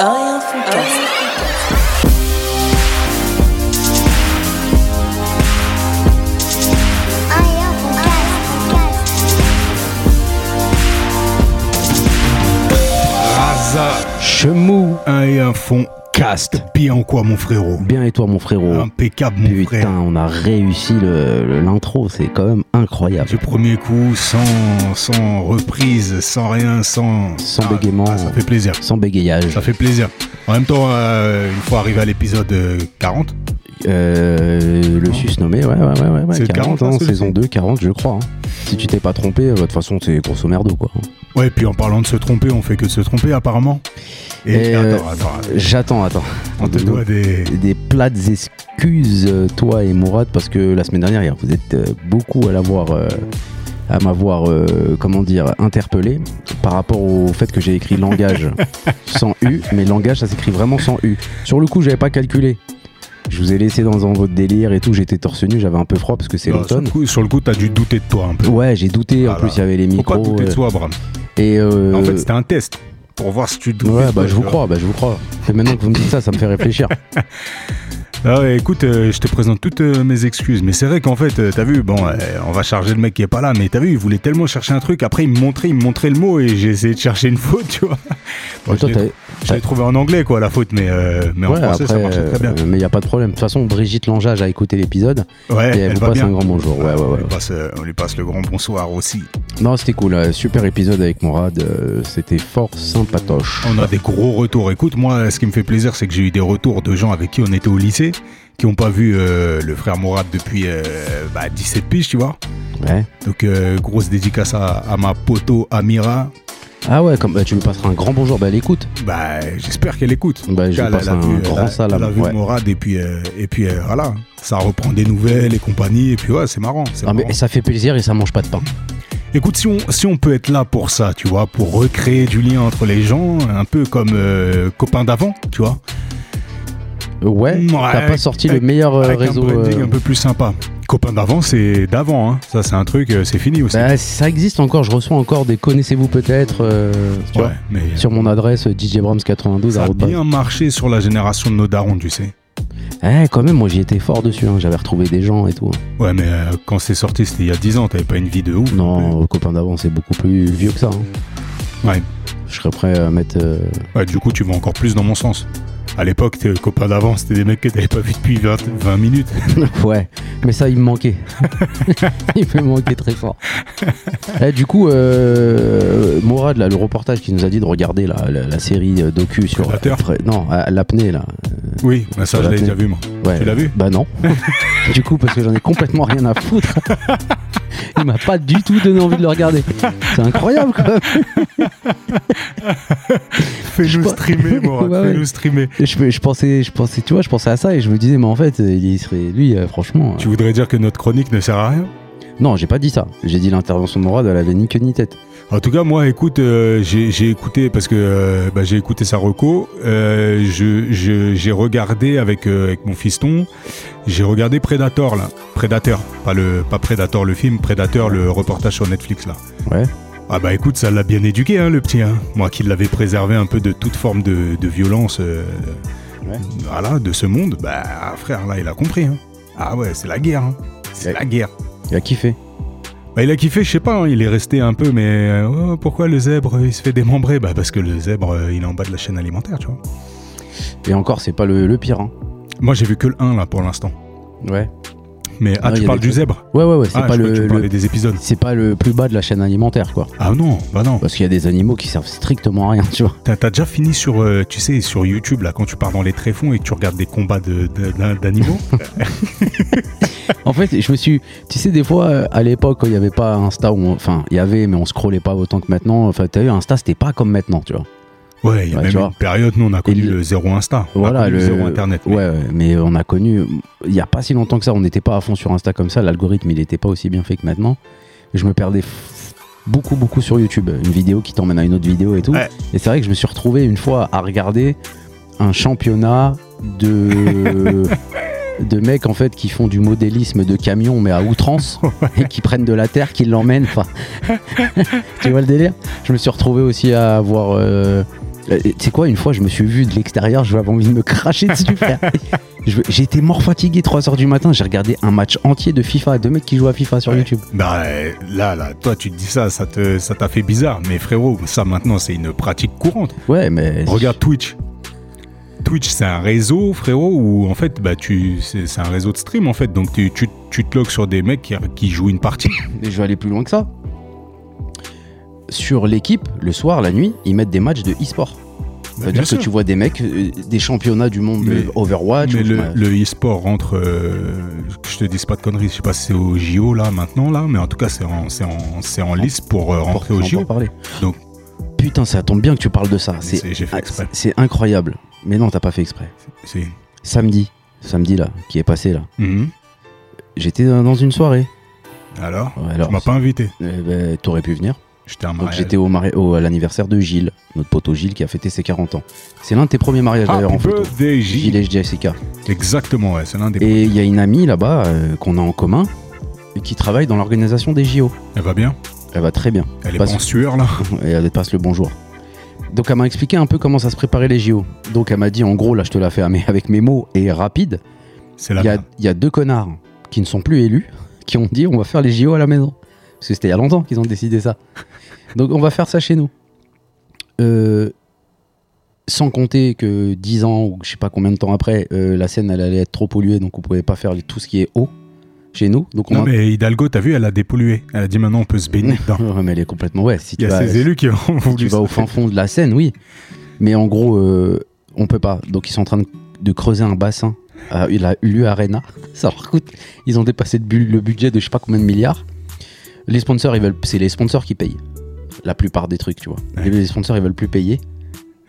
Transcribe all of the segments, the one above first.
Rien. Raza, Chemou un et un fond, cast. Bien quoi, mon frérot Bien et toi mon frérot Impeccable, mon Putain, frère. on a réussi l'intro, c'est quand même incroyable. Du premier coup, sans, sans reprise, sans rien, sans. Sans Ah, bégaiement. ah, ça fait plaisir. Sans bégayage. Ça fait plaisir. En même temps, euh, une fois arrivé à l'épisode euh, 40, Euh, le sus nommé, ouais, ouais, ouais, ouais, ouais, C'est le 40, 40, hein, hein, saison 2, 40, je crois. hein. Si tu t'es pas trompé, euh, de toute façon, c'est grosso merdo, quoi. Ouais, puis en parlant de se tromper, on fait que de se tromper apparemment. Et, Et, euh, attends, attends, attends. J'attends, attends. on te doit des. Des plates excuses, euh, toi et Mourad, parce que la semaine dernière, vous êtes euh, beaucoup à l'avoir. euh, à m'avoir, euh, comment dire, interpellé par rapport au fait que j'ai écrit langage sans U, mais langage ça s'écrit vraiment sans U. Sur le coup, j'avais pas calculé. Je vous ai laissé dans, dans votre délire et tout, j'étais torse nu, j'avais un peu froid parce que c'est sur, l'automne. sur le coup, t'as dû douter de toi un peu. Ouais, j'ai douté, en plus il y avait les Faut pas micros. douter de euh, soi, Bram. et euh, En fait, c'était un test pour voir si tu doutais. Ouais, bah toi, je vous crois, bah je vous crois. Et maintenant que vous me dites ça, ça me fait réfléchir. Ah ouais, écoute, euh, je te présente toutes euh, mes excuses, mais c'est vrai qu'en fait, euh, t'as vu, bon, on va charger le mec qui est pas là, mais t'as vu, il voulait tellement chercher un truc, après il me montrait, il me montrait le mot et j'ai essayé de chercher une faute, tu vois. Bon, toi, je l'ai- trouvé en anglais, quoi, la faute, mais, mais en Ouais, français, ça après, marchait très bien. mais il n'y a pas de problème. De toute façon, Brigitte Langeage a écouté l'épisode Ouais, et elle, vous va passe bien. un grand bonjour. Ouais, ouais, On, lui passe, on lui passe le grand bonsoir aussi. Non, c'était cool. Super épisode avec Mourad. C'était fort sympatoche. On a des gros retours. Écoute, moi, ce qui me fait plaisir, c'est que j'ai eu des retours de gens avec qui on était au lycée, qui n'ont pas vu euh, le frère Mourad depuis euh, bah, 17 piges, tu vois. Ouais. Donc, euh, grosse dédicace à, à ma poteau Amira. Ah ouais, comme, bah, tu lui passeras un grand bonjour. Bah, elle écoute. Bah, j'espère qu'elle écoute. Bah, je passe un vu, grand elle a- salam. Elle a vu ouais. Mourad et puis, et puis voilà, ça reprend des nouvelles et compagnie. Et puis ouais, c'est marrant. Ah, mais ça fait plaisir et ça mange pas de pain. Écoute, si on, si on peut être là pour ça, tu vois, pour recréer du lien entre les gens, un peu comme euh, copains d'avant, tu vois. Ouais, Ouais, t'as pas sorti avec- le meilleur euh, Avec réseau. un branding euh, un peu plus sympa. Copains d'avant, c'est d'avant, hein. Ça, c'est un truc, euh, c'est fini aussi. bah, ça existe encore. Je reçois encore des connaissez-vous peut-être euh, ouais, mais sur mon adresse euh, djbrams92. ça a bien marché sur la génération de nos darons, tu sais. Eh, quand même, moi j'y étais fort dessus. hein. J'avais retrouvé des gens et tout. Ouais, mais euh, quand c'est sorti, c'était il y a 10 ans, t'avais pas une vie de ouf. Non, copain d'avant, c'est beaucoup plus vieux que ça. hein. Ouais. Je serais prêt à mettre. euh, Ouais, du coup, tu vas encore plus dans mon sens. À l'époque, tes copains d'avant, c'était des mecs que t'avais pas vu depuis 20, 20 minutes. ouais, mais ça, il me manquait. il me manquait très fort. Eh, du coup, euh, Mourad, là, le reportage qui nous a dit de regarder la, la- la série euh, docu sur. Fre- non, l'apnée, là. Oui, bah ça, je l'avais déjà vu, moi. Ouais. Tu l'as vu? Bah non. du coup, parce que j'en ai complètement rien à foutre. il m'a pas du tout donné envie de le regarder. C'est incroyable, quand même. Fais-nous streamer, Mourad, ouais. fais-nous streamer. Je, je pensais, je pensais, tu vois, je pensais à ça et je me disais, mais en fait, il serait, lui, euh, franchement. Tu voudrais dire que notre chronique ne sert à rien? Non, j'ai pas dit ça. J'ai dit l'intervention de Mourad, elle avait ni queue ni tête. En tout cas, moi, écoute, euh, j'ai écouté, parce que euh, bah, j'ai écouté sa reco, euh, je- je- j'ai regardé avec, avec mon fiston, j'ai regardé Predator, là. Predator, pas, le, pas Predator le film, Predator le reportage sur Netflix, là. Ouais. Ah bah écoute, ça l'a bien éduqué, hein, le petit. Hein. Moi qui l'avais préservé un peu de toute forme de, de violence, Ouais. voilà, de ce monde, bah frère, là, il a compris. Hein. Ah ouais, c'est la guerre. C'est la guerre. Il a kiffé. Bah, il a kiffé, je sais pas, hein, il est resté un peu, mais euh, oh, pourquoi le zèbre il se fait démembrer? Bah parce que le zèbre euh, il est en bas de la chaîne alimentaire, tu vois. Et encore, c'est pas le, le pire. Hein. Moi j'ai vu que le 1 là pour l'instant. Ouais. Mais ah, tu parles du zèbre Ouais, ouais, ouais. C'est Ah, pas crois que le, le- des épisodes. c'est pas le plus bas de la chaîne alimentaire, quoi. Ah non, bah non. Parce qu'il y a des animaux qui servent strictement à rien, tu vois. T'as déjà fini sur, euh, tu sais, sur YouTube là quand tu pars dans les tréfonds et que tu regardes des combats de- de- d'an- d'animaux En fait, je me suis. Tu sais, des fois, euh, à l'époque, il n'y avait pas Insta, enfin, il y avait, mais on scrollait pas autant que maintenant. Enfin, t'as vu, Insta, c'était pas comme maintenant, tu vois. Ouais, il y a Ouais, même une période, nous on a connu le- zéro Insta. On a Voilà, connu le zéro Internet. mais- Ouais, mais on a connu. Il n'y a pas si longtemps que ça, on n'était pas à fond sur Insta comme ça. L'algorithme, il n'était pas aussi bien fait que maintenant. Je me perdais beaucoup, beaucoup sur YouTube. Une vidéo qui t'emmène à une autre vidéo et tout. Ouais. Et c'est vrai que je me suis retrouvé une fois à regarder un championnat de. de mecs en fait qui font du modélisme de camion mais à outrance et qui prennent de la terre qui l'emmènent enfin tu vois le délire? Je me suis retrouvé aussi à voir Euh, Tu sais quoi, une fois, je me suis vu de l'extérieur, j'avais envie de me cracher dessus, frère. J'ai été mort fatigué, 3h du matin, j'ai regardé un match entier de FIFA, deux mecs qui jouent à FIFA sur Ouais. YouTube. Bah euh, là, là, toi tu te dis ça, ça te, ça t'a fait bizarre. Mais frérot, ça maintenant c'est une pratique courante. Ouais, mais. Regarde Twitch. Twitch, c'est un réseau, frérot, où en fait, bah, tu, c'est, c'est un réseau de stream en fait. Donc tu, tu, tu te logs sur des mecs qui, qui jouent une partie. Mais je vais aller plus loin que ça. Sur l'équipe, le soir, la nuit, ils mettent des matchs de e-sport. Bah, C'est-à-dire bien que tu vois des mecs, euh, des championnats du monde Mais- de Overwatch. Mais le, e-sport rentre, euh, je te dise pas de conneries, je sais pas si c'est au JO là maintenant là, mais en tout cas c'est en, c'est en, c'est en liste pour euh, rentrer au en JO. parler. Donc- Putain, ça tombe bien que tu parles de ça. C'est ah, exprès. c'est incroyable. Mais non, t'as pas fait exprès. C'est- Samedi, samedi là, qui est passé là, Mhm. j'étais dans une soirée. Alors, Ouais, alors, tu m'as pas invité. ben, t'aurais pu venir. J'étais Donc j'étais au, mari- au- à l'anniversaire de Gilles, notre poteau Gilles qui a fêté ses 40 ans. C'est l'un de tes premiers mariages d'ailleurs en photo. J. Gilles et Jessica. Exactement, ouais, c'est l'un des. Et il y a une amie là-bas euh, qu'on a en commun et qui travaille dans l'organisation des JO. Elle va bien? Elle va très bien. Elle est Passe- pas en sueur là Et elle passe le bonjour. Donc elle m'a expliqué un peu comment ça se préparait les JO. Donc elle m'a dit en gros, là je te la fais mais avec mes mots et rapide, il y, a, il y a deux connards qui ne sont plus élus qui ont dit on va faire les JO à la maison. Parce que c'était il y a longtemps qu'ils ont décidé ça. Donc on va faire ça chez nous. Euh, sans compter que 10 ans ou je sais pas combien de temps après, euh, la scène elle allait être trop polluée donc on pouvait pas faire tout ce qui est eau chez nous. Donc on Non a- mais Hidalgo, t'as vu, elle a dépollué. Elle a dit maintenant on peut se baigner dedans. Mais elle est complètement ouais. Si Il y a vas- ces élus qui ont si voulu tu vas au fin fond de la Seine, oui. Mais en gros, euh, on peut pas. Donc ils sont en train de, de creuser un bassin à la Ulu Arena. Ça leur coûte. Ils ont dépassé le budget de je sais pas combien de milliards. Les sponsors, ils veulent. C'est les sponsors qui payent. La plupart des trucs, tu vois. Ouais. Les sponsors, ils veulent plus payer.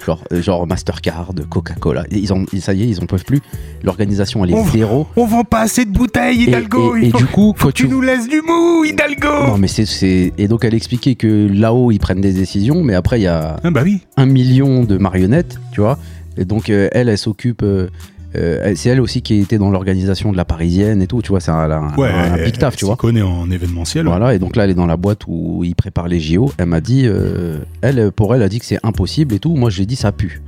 Genre, euh, genre Mastercard, Coca-Cola. Ils ont, ça y est, ils en peuvent plus. L'organisation, elle est On zéro. On vend pas assez de bouteilles, Hidalgo. et- il et faut, du coup, quand tu tu nous laisses du mou, Hidalgo. non mais c'est c'est- et donc elle expliquait que là-haut ils prennent des décisions mais après il y a Ah bah oui. un million de marionnettes, tu vois. Et donc euh, elle, elle s'occupe. euh, euh, c'est elle aussi qui était dans l'organisation de la parisienne et tout, tu vois. C'est un, un- Ouais, un elle- big taf, elle tu vois. connaît en événementiel. Voilà, et donc là, elle est dans la boîte où ils préparent les JO. Elle m'a dit, euh, elle, pour elle, elle a dit que c'est impossible et tout. Moi, je lui ai dit, ça pue.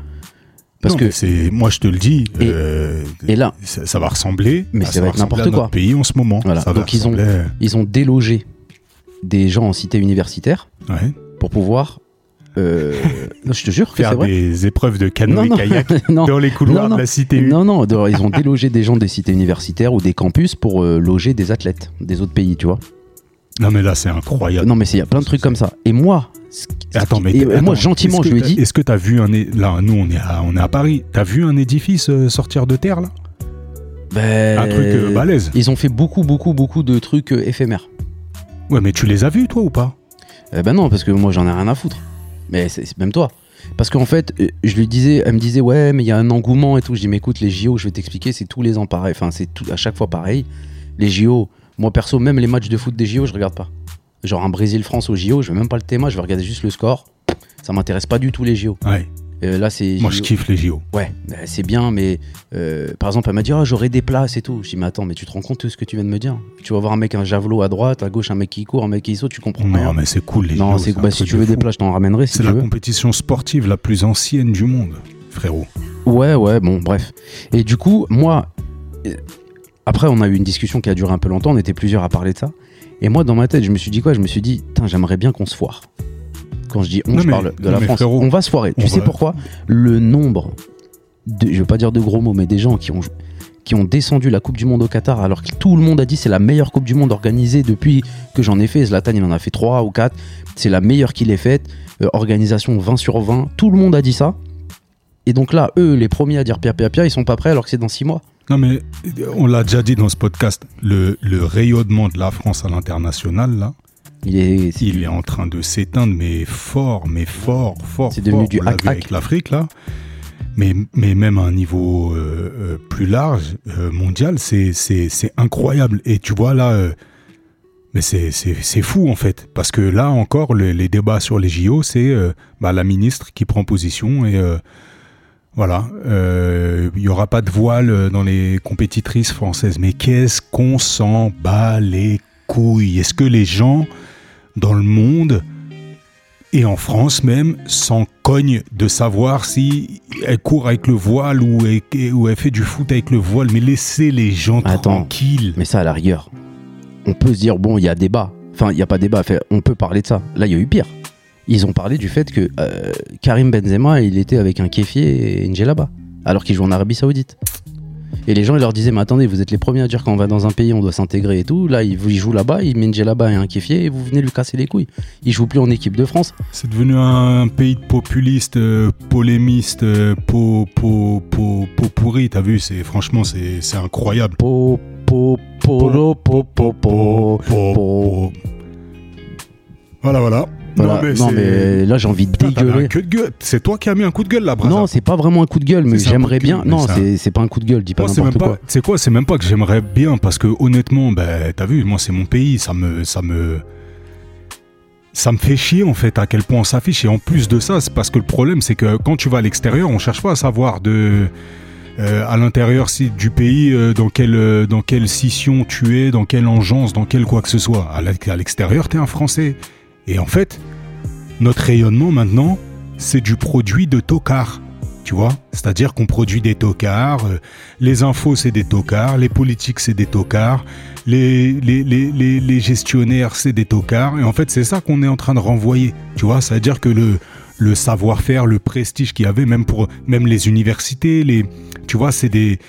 Parce Non, que, c'est, moi je te le dis, Et- euh, et là- ça, ça va ressembler. Mais à- ça va être ressembler n'importe quoi. pays en ce moment. Voilà, Ça donc ils ont- ils ont délogé des gens en cité universitaire ouais, pour pouvoir. Euh, non, je te jure que c'est faire vrai. des épreuves de Non, canoë non, kayak non, dans les couloirs Non, non. de la cité. U. Non, non, ils ont délogé des gens des cités universitaires ou des campus pour euh, loger des athlètes des autres pays, tu vois. Non mais là c'est incroyable. Non, mais il y a plein de trucs comme ça. Et moi, Attends, mais et, attends, moi, gentiment, je lui dit. Est-ce que t'as vu un é- là nous on est à, on est à Paris. T'as vu un édifice euh, sortir de terre là? Ben, Un truc euh, balèze. Ils ont fait beaucoup, beaucoup, beaucoup de trucs euh, éphémères. Ouais mais tu les as vus toi ou pas? Eh ben non, parce que moi, j'en ai rien à foutre. Mais c'est même toi. Parce qu'en fait, euh, je lui disais, elle me disait, ouais, mais il y a un engouement et tout. Je dis, mais écoute, les JO, je vais t'expliquer, c'est tous les ans pareil. Enfin, c'est à chaque fois pareil. Les JO, moi perso, même les matchs de foot des JO, je regarde pas. Genre un Brésil-France aux JO, je vais même pas le thème, je vais regarder juste le score. Ça m'intéresse pas du tout les JO. Ouais. Euh, là, c'est. Moi je kiffe les JO. Ouais, bah, c'est bien, mais euh, par exemple, elle m'a dit Ah, j'aurai des places et tout. Je dis Mais attends, mais tu te rends compte de ce que tu viens de me dire? Tu vas voir un mec, un javelot à droite, à gauche, un mec qui court, un mec qui saute, tu comprends Non rien. mais c'est cool les non, JO. c'est un bah, si tu veux des places, je t'en ramènerai si C'est la veux. compétition sportive la plus ancienne du monde, frérot. Ouais, ouais, bon, bref. Et du coup, moi, euh, après, on a eu une discussion qui a duré un peu longtemps, on était plusieurs à parler de ça. Et moi, dans ma tête, je me suis dit quoi? Je me suis dit, j'aimerais bien qu'on se foire. Quand je dis on, Non, je mais- parle de la France. frérot, on va se foirer. Tu sais pourquoi? Le nombre, de, je veux pas dire de gros mots, mais des gens qui ont, qui ont descendu la Coupe du Monde au Qatar alors que tout le monde a dit c'est la meilleure Coupe du Monde organisée depuis que j'en ai fait. Zlatan, il en a fait 3 ou 4. C'est la meilleure qu'il ait faite. Euh, organisation 20 sur 20. Tout le monde a dit ça. Et donc là, eux, les premiers à dire pia pia pia, ils sont pas prêts alors que c'est dans 6 mois. Non mais on l'a déjà dit dans ce podcast, le, le rayonnement de la France à l'international là, Il est, il est en train de s'éteindre mais fort, mais fort, fort. C'est devenu fort. du On vu avec l'Afrique là. Mais, mais même à un niveau euh, euh, plus large, euh, mondial, c'est, incroyable. Et tu vois là, euh, mais c'est, fou en fait. Parce que là encore, le- les débats sur les JO, c'est bah, la ministre qui prend position et voilà, il n'y aura pas de voile dans les compétitrices françaises. Mais qu'est-ce qu'on s'en bat les couilles Est-ce que les gens dans le monde et en France même, s'en cogne de savoir si elle court avec le voile ou elle, ou elle fait du foot avec le voile? Mais laissez les gens Attends. tranquilles. Mais ça, à la rigueur, on peut se dire, bon, il y a débat. Enfin, il n'y a pas débat, on peut parler de ça. Là, il y a eu pire. Ils ont parlé du fait que euh, Karim Benzema, il était avec un kéfier et une djellaba, alors qu'il joue en Arabie Saoudite. Et les gens, ils leur disaient, mais attendez, vous êtes les premiers à dire quand on va dans un pays, on doit s'intégrer et tout. Là, il, il joue là-bas, il met une djellaba et un kéfier et vous venez lui casser les couilles. Il joue plus en équipe de France. C'est devenu un pays de populistes, euh, polémistes, euh, po, po, po, po pourri. T'as vu, c'est franchement, c'est c'est incroyable. Po, po, polo, po, po, po, Po, po. Voilà, voilà. Voilà. Non, mais, c'est- là, j'ai envie de Putain, t'avais un dégueuler. coup de gueule. C'est toi qui as mis un coup de gueule là, Braza. Non, c'est pas vraiment un coup de gueule, mais C'est j'aimerais bien. gueule, Non, c'est c'est pas un coup de gueule, dis pas Moi, c'est n'importe quoi. Sais quoi C'est même pas que j'aimerais bien parce que honnêtement, ben, t'as vu, moi c'est mon pays, ça me, ça me, ça me fait chier en fait à quel point on s'affiche. Et en plus de ça, c'est parce que le problème, c'est que quand tu vas à l'extérieur, on cherche pas à savoir de. euh, à l'intérieur si, du pays, euh, dans, quelle, euh, dans quelle scission tu es, dans quelle engeance, dans quel quoi que ce soit. À l'extérieur, t'es un Français. Et en fait, notre rayonnement maintenant, c'est du produit de tocard. Tu vois C'est-à-dire qu'on produit des tocards, euh, les infos c'est des tocards, les politiques c'est des tocards, les, gestionnaires c'est des tocards. Et en fait, c'est ça qu'on est en train de renvoyer. Tu vois C'est-à-dire que le, savoir-faire, le prestige qu'il y avait, même pour même les universités, les, tu vois, c'est des.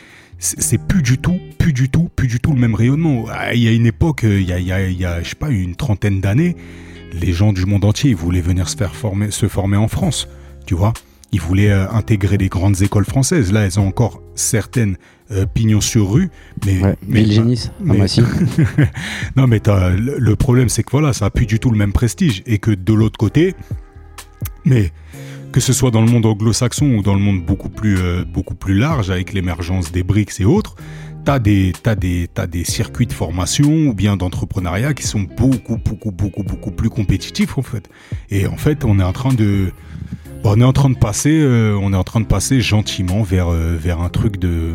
C'est plus du tout, plus du tout, plus du tout le même rayonnement. Ah, Il y a une époque, euh, il y a, il y il y a, je sais pas, une trentaine d'années, les gens du monde entier ils voulaient venir se faire former, se former en France, tu vois. Ils voulaient euh, intégrer les grandes écoles françaises. Là, elles ont encore certaines euh, pignons sur rue, mais, Ouais, mais à mais- Massy. non, mais le problème, c'est que voilà, ça a plus du tout le même prestige. Et que de l'autre côté, mais que ce soit dans le monde anglo-saxon ou dans le monde beaucoup plus, euh, beaucoup plus large, avec l'émergence des BRICS et autres, t'as des, t'as des, t'as des circuits de formation ou bien d'entrepreneuriat qui sont beaucoup, beaucoup, beaucoup, beaucoup plus compétitifs, en fait. Et en fait, on est en train de. on est en train de passer, euh, on est en train de passer gentiment vers, euh, vers un truc de,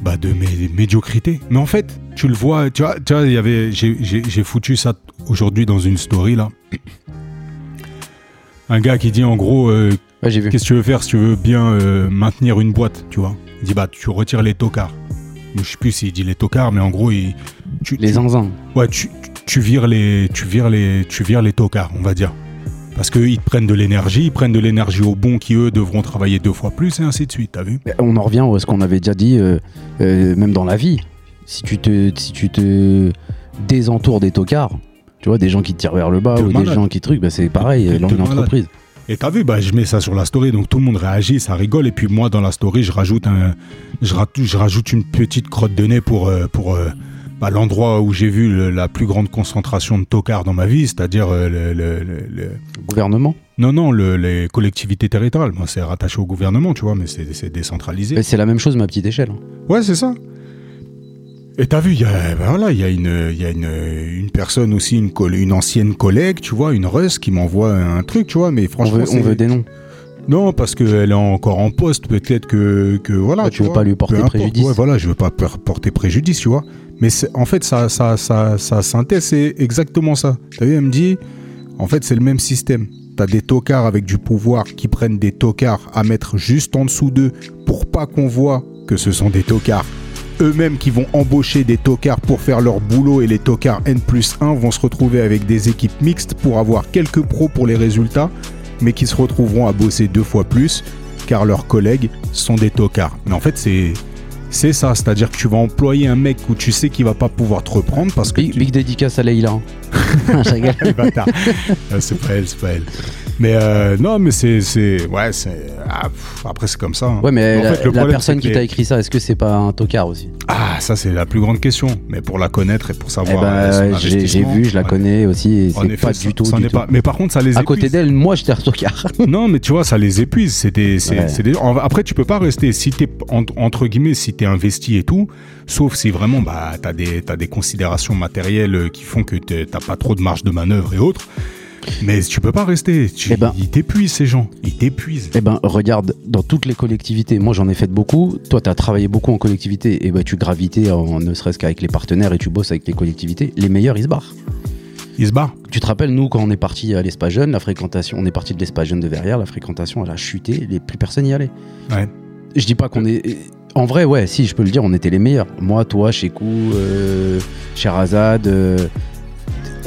bah de mé- médiocrité. Mais en fait, tu le vois, tu vois, tu vois, il y avait, j'ai- foutu ça aujourd'hui dans une story là. Un gars qui dit en gros, euh, Ouais, qu'est-ce que tu veux faire si tu veux bien maintenir une boîte, tu vois? Il dit bah tu retires les tocards. Je sais plus s'il dit les tocards, mais en gros, il, tu, Les zinzins. Ouais, tu, tu vires les, tu vires les, tu vires les tocards, on va dire. Parce qu'ils prennent de l'énergie, ils prennent de l'énergie aux bons qui eux devront travailler deux fois plus et ainsi de suite. T'as vu? On en revient à ce qu'on avait déjà dit, euh, euh, même dans la vie. Si tu te, si tu te désentoures des tocards, tu vois, des gens qui te tirent vers le bas De ou des gens qui truquent, bah, c'est pareil De Et t'as vu, bah, je mets ça sur la story, donc tout le monde réagit, ça rigole. Et puis moi, dans la story, je rajoute, un, je rajoute, je rajoute une petite crotte de nez pour, euh, pour euh, bah, l'endroit où j'ai vu le- la plus grande concentration de tocards dans ma vie, c'est-à-dire euh, le, le- le- Gouvernement? non, non, le- les collectivités territoriales. Moi, c'est rattaché au gouvernement, tu vois, mais c'est décentralisé. C'est la même chose, mais à petite échelle. hein. Ouais, c'est ça. Et t'as vu, il y a, ben voilà, il y a, une, il y a une, une personne aussi, une, ancienne collègue, tu vois, une Russ qui m'envoie un truc, tu vois, mais On franchement, veut, on veut des noms. Non, parce qu'elle est encore en poste, peut-être que, que voilà. Ouais, tu veux vois, pas lui porter préjudice. Ouais, voilà, je veux pas porter préjudice, tu vois. Mais en fait, sa, sa, sa, sa synthèse, c'est exactement ça. T'as vu, elle me dit, en fait, c'est le même système. T'as des tocards avec du pouvoir qui prennent des tocards à mettre juste en dessous d'eux pour pas qu'on voit que ce sont des tocards. Eux-mêmes qui vont embaucher des tocards pour faire leur boulot et les tocards N plus 1 vont se retrouver avec des équipes mixtes pour avoir quelques pros pour les résultats, mais qui se retrouveront à bosser deux fois plus car leurs collègues sont des tocards. Mais en fait, c'est c'est ça, c'est-à-dire que tu vas employer un mec où tu sais qu'il va pas pouvoir te reprendre parce que Big, tu- big dédicace à Leïla. hein. Euh, c'est pas elle, c'est pas elle. Mais euh, non, mais c'est c'est ouais, c'est ah, après c'est comme ça. hein. Ouais, mais En la, fait, la problème, personne qui t'a écrit ça, est-ce que c'est pas un tocard aussi? Ah, ça c'est la plus grande question. Mais pour la connaître et pour Eh savoir ouais, j'ai vu, je la connais aussi, c'est effet, pas ça- du tout. ça du tout. pas- Mais par contre, ça les À épuise. côté d'elle, moi, j'étais un tocard. Non, mais tu vois, ça les épuise. C'est des, Ouais. Après, tu peux pas rester. Si t'es en- entre guillemets, si t'es investi et tout, sauf si vraiment, bah, t'as des, t'as des considérations matérielles euh, qui font que t'as pas trop de marge de manœuvre et autres. Mais tu peux pas rester. Tu, Eh ben- ils t'épuisent ces gens. Ils t'épuisent. Eh ben, regarde, dans toutes les collectivités, moi j'en ai fait beaucoup. Toi, tu as travaillé beaucoup en collectivité, et ben tu gravitais en ne serait-ce qu'avec les partenaires et tu bosses avec les collectivités. Les meilleurs, ils se barrent. il se barre. Tu te rappelles, nous, quand on est parti à l'Espace Jeune, la fréquentation, on est parti de l'Espace Jeune de Verrières, la fréquentation, elle a chuté, les, plus personne n'y allait. Ouais. Je dis pas qu'on est. En vrai, ouais, si, je peux le dire, on était les meilleurs. Moi, toi, Chekou, euh, Sherazade, euh,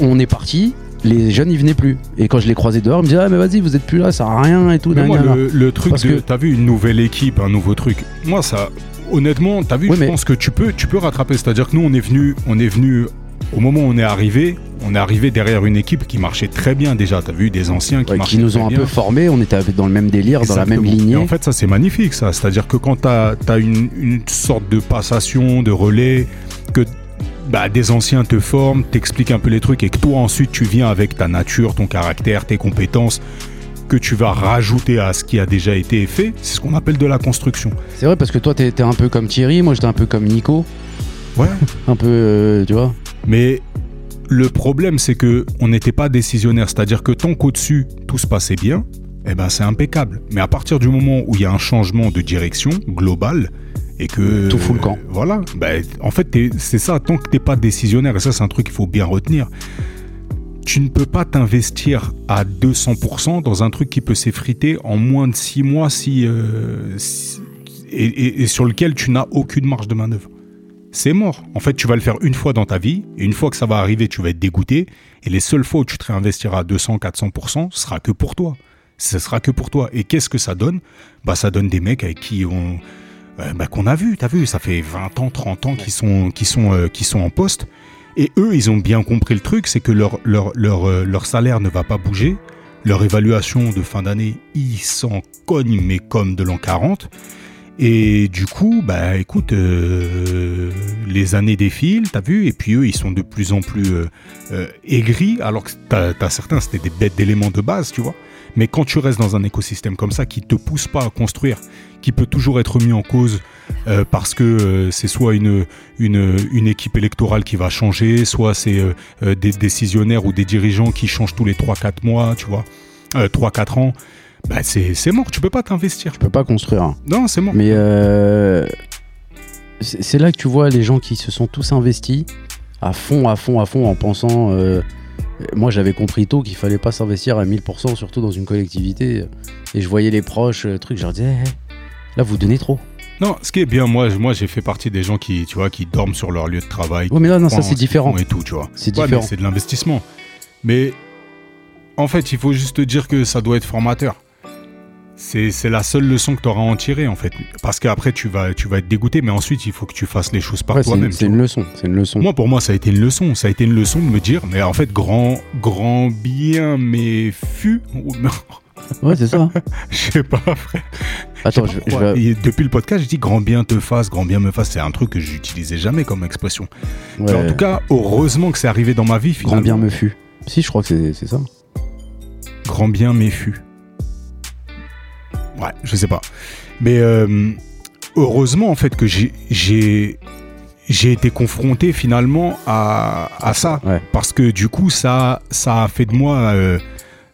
on est parti. Les jeunes, ils venaient plus. Et quand je les croisais dehors, ils me disaient Ah, mais vas-y, vous êtes plus là, ça à rien et tout. Mais moi, le, le truc Parce de. que- T'as vu une nouvelle équipe, un nouveau truc. Moi, ça. Honnêtement, t'as vu, je mais- pense que tu peux, tu peux rattraper. C'est-à-dire que nous, on est venu, on est venu. Au moment où on est arrivé, on est arrivé derrière une équipe qui marchait très bien déjà. T'as vu des anciens qui Ouais, marchaient qui nous ont un peu formés, on était dans le même délire, dans la même lignée. Et en fait, ça, c'est magnifique, ça. C'est-à-dire que quand tu as, une, une sorte de passation, de relais, que bah, des anciens te forment, t'expliquent un peu les trucs, et que toi, ensuite, tu viens avec ta nature, ton caractère, tes compétences, que tu vas rajouter à ce qui a déjà été fait, c'est ce qu'on appelle de la construction. C'est vrai, parce que toi, t'étais un peu comme Thierry, moi, j'étais un peu comme Nico. Ouais. Un peu, euh, tu vois. Mais le problème, c'est que on n'était pas décisionnaire. C'est-à-dire que tant qu'au-dessus, tout se passait bien, eh ben, c'est impeccable. Mais à partir du moment où il y a un changement de direction global et que. Tout fout le camp. euh, voilà. Ben, en fait, c'est ça. Tant que t'es pas décisionnaire, et ça, c'est un truc qu'il faut bien retenir. Tu ne peux pas t'investir à 200% dans un truc qui peut s'effriter en moins de 6 mois si, euh, si- et, et- et sur lequel tu n'as aucune marge de manœuvre c'est mort. En fait, tu vas le faire une fois dans ta vie, et une fois que ça va arriver, tu vas être dégoûté, et les seules fois où tu te réinvestiras à 200, 400%, ce sera que pour toi. Ce sera que pour toi. Et qu'est-ce que ça donne? Bah, ça donne des mecs avec qui on, euh, bah, qu'on a vu, t'as vu, ça fait 20 ans, 30 ans qu'ils sont, qui sont, euh, sont en poste, et eux, ils ont bien compris le truc, c'est que leur, leur, leur, euh, leur salaire ne va pas bouger, leur évaluation de fin d'année, ils s'en cognent, mais comme de l'an 40. Et du coup, bah écoute, les années défilent, t'as vu, et puis eux, ils sont de plus en plus aigris, alors que t'as as certains, c'était des bêtes d'éléments de base, tu vois. Mais quand tu restes dans un écosystème comme ça, qui te pousse pas à construire, qui peut toujours être mis en cause euh, parce que euh, c'est soit une, une, une équipe électorale qui va changer, soit c'est euh, des décisionnaires ou des dirigeants qui changent tous les 3-4 mois, tu vois, euh, 3-4 ans, bah c'est mort, tu peux pas t'investir. Tu peux pas construire. Non, c'est mort. Mais c'est là que tu vois les gens qui se sont tous investis à fond, à fond, à fond, en pensant. Moi, j'avais compris tôt qu'il fallait pas s'investir à 1000%, surtout dans une collectivité. Et je voyais les proches, euh, trucs, je leur disais, Eh, eh, là, vous donnez trop. Non, ce qui est bien, moi, moi j'ai fait partie des gens qui, tu vois, qui dorment sur leur lieu de travail. Ouais, mais là, non, ça, c'est différent. Et tout, tu vois. C'est Ouais, différent. c'est de l'investissement. Mais en fait, il faut juste te dire que ça doit être formateur. C'est la seule leçon que tu auras à en tirer, en fait. Parce qu'après, tu vas, tu vas être dégoûté, mais ensuite, il faut que tu fasses les choses par Ouais, toi-même. c'est une leçon. C'est une leçon. Moi, pour moi, ça a été une leçon. Ça a été une leçon de me dire, mais en fait, grand, grand bien, mais fut. ou- Ouais, c'est ça. Je sais pas, frère. Attends, Je vais. Et depuis le podcast, je dis grand bien te fasse, grand bien me fasse. C'est un truc que j'utilisais jamais comme expression. Mais en tout cas, heureusement que c'est arrivé dans ma vie. grand bien finalement. me fut. Si, je crois que c'est ça. Grand bien m'effut. Ouais, je sais pas. Mais euh, heureusement, en fait, que j'ai- j'ai été confronté finalement à, à ça. Ouais. Parce que du coup, ça, ça a fait de moi, euh,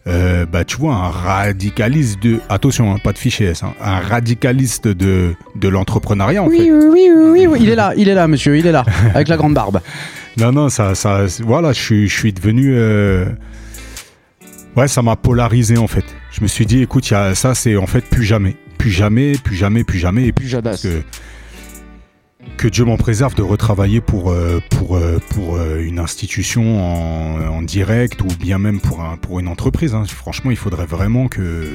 euh, bah, tu vois, un radicaliste de. Attention, hein, pas de fichier S, hein, un radicaliste de, de l'entrepreneuriat, en fait. Oui, oui, oui, oui, oui, il est là, il est là, monsieur, il est là, avec la grande barbe. Non, non, ça, ça, voilà, je suis, je suis devenu. euh, Ouais, ça m'a polarisé en fait. Je me suis dit, écoute, y a, ça, c'est en fait plus jamais, plus jamais, plus jamais, plus jamais, et plus jadass. que que Dieu m'en préserve de retravailler pour euh, pour euh, pour euh, une institution en, en direct ou bien même pour un pour une entreprise. hein. Franchement, il faudrait vraiment que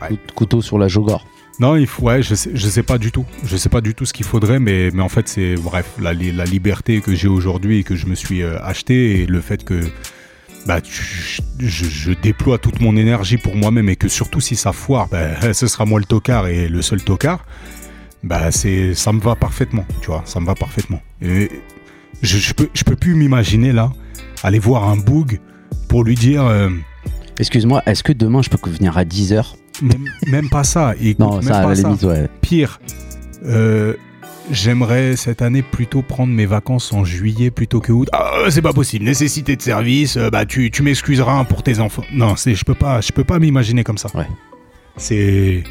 Coup- Couteau sur la jogor. non, il faut, ouais, je sais, je sais pas du tout. Je sais pas du tout ce qu'il faudrait, mais, mais en fait, c'est, bref, la, la liberté que j'ai aujourd'hui et que je me suis acheté et le fait que, bah, tu- je, je déploie toute mon énergie pour moi-même et que surtout si ça foire, bah, ce sera moi le tocard et le seul tocard, bah, c'est, ça me va parfaitement, tu vois, ça me va parfaitement. Et je, je peux, je peux plus m'imaginer là, aller voir un boug pour lui dire, euh, Excuse-moi, est-ce que demain je peux venir à 10h même, même pas ça. Écoute, Non, même ça, à pas la ça. limite, ouais. Pire, euh, j'aimerais cette année plutôt prendre mes vacances en juillet plutôt que août. Ah, c'est pas possible. Nécessité de service. euh, bah, tu, tu m'excuseras pour tes enfants. Non, c'est, je peux pas, je peux pas m'imaginer comme ça. Ouais. C'est.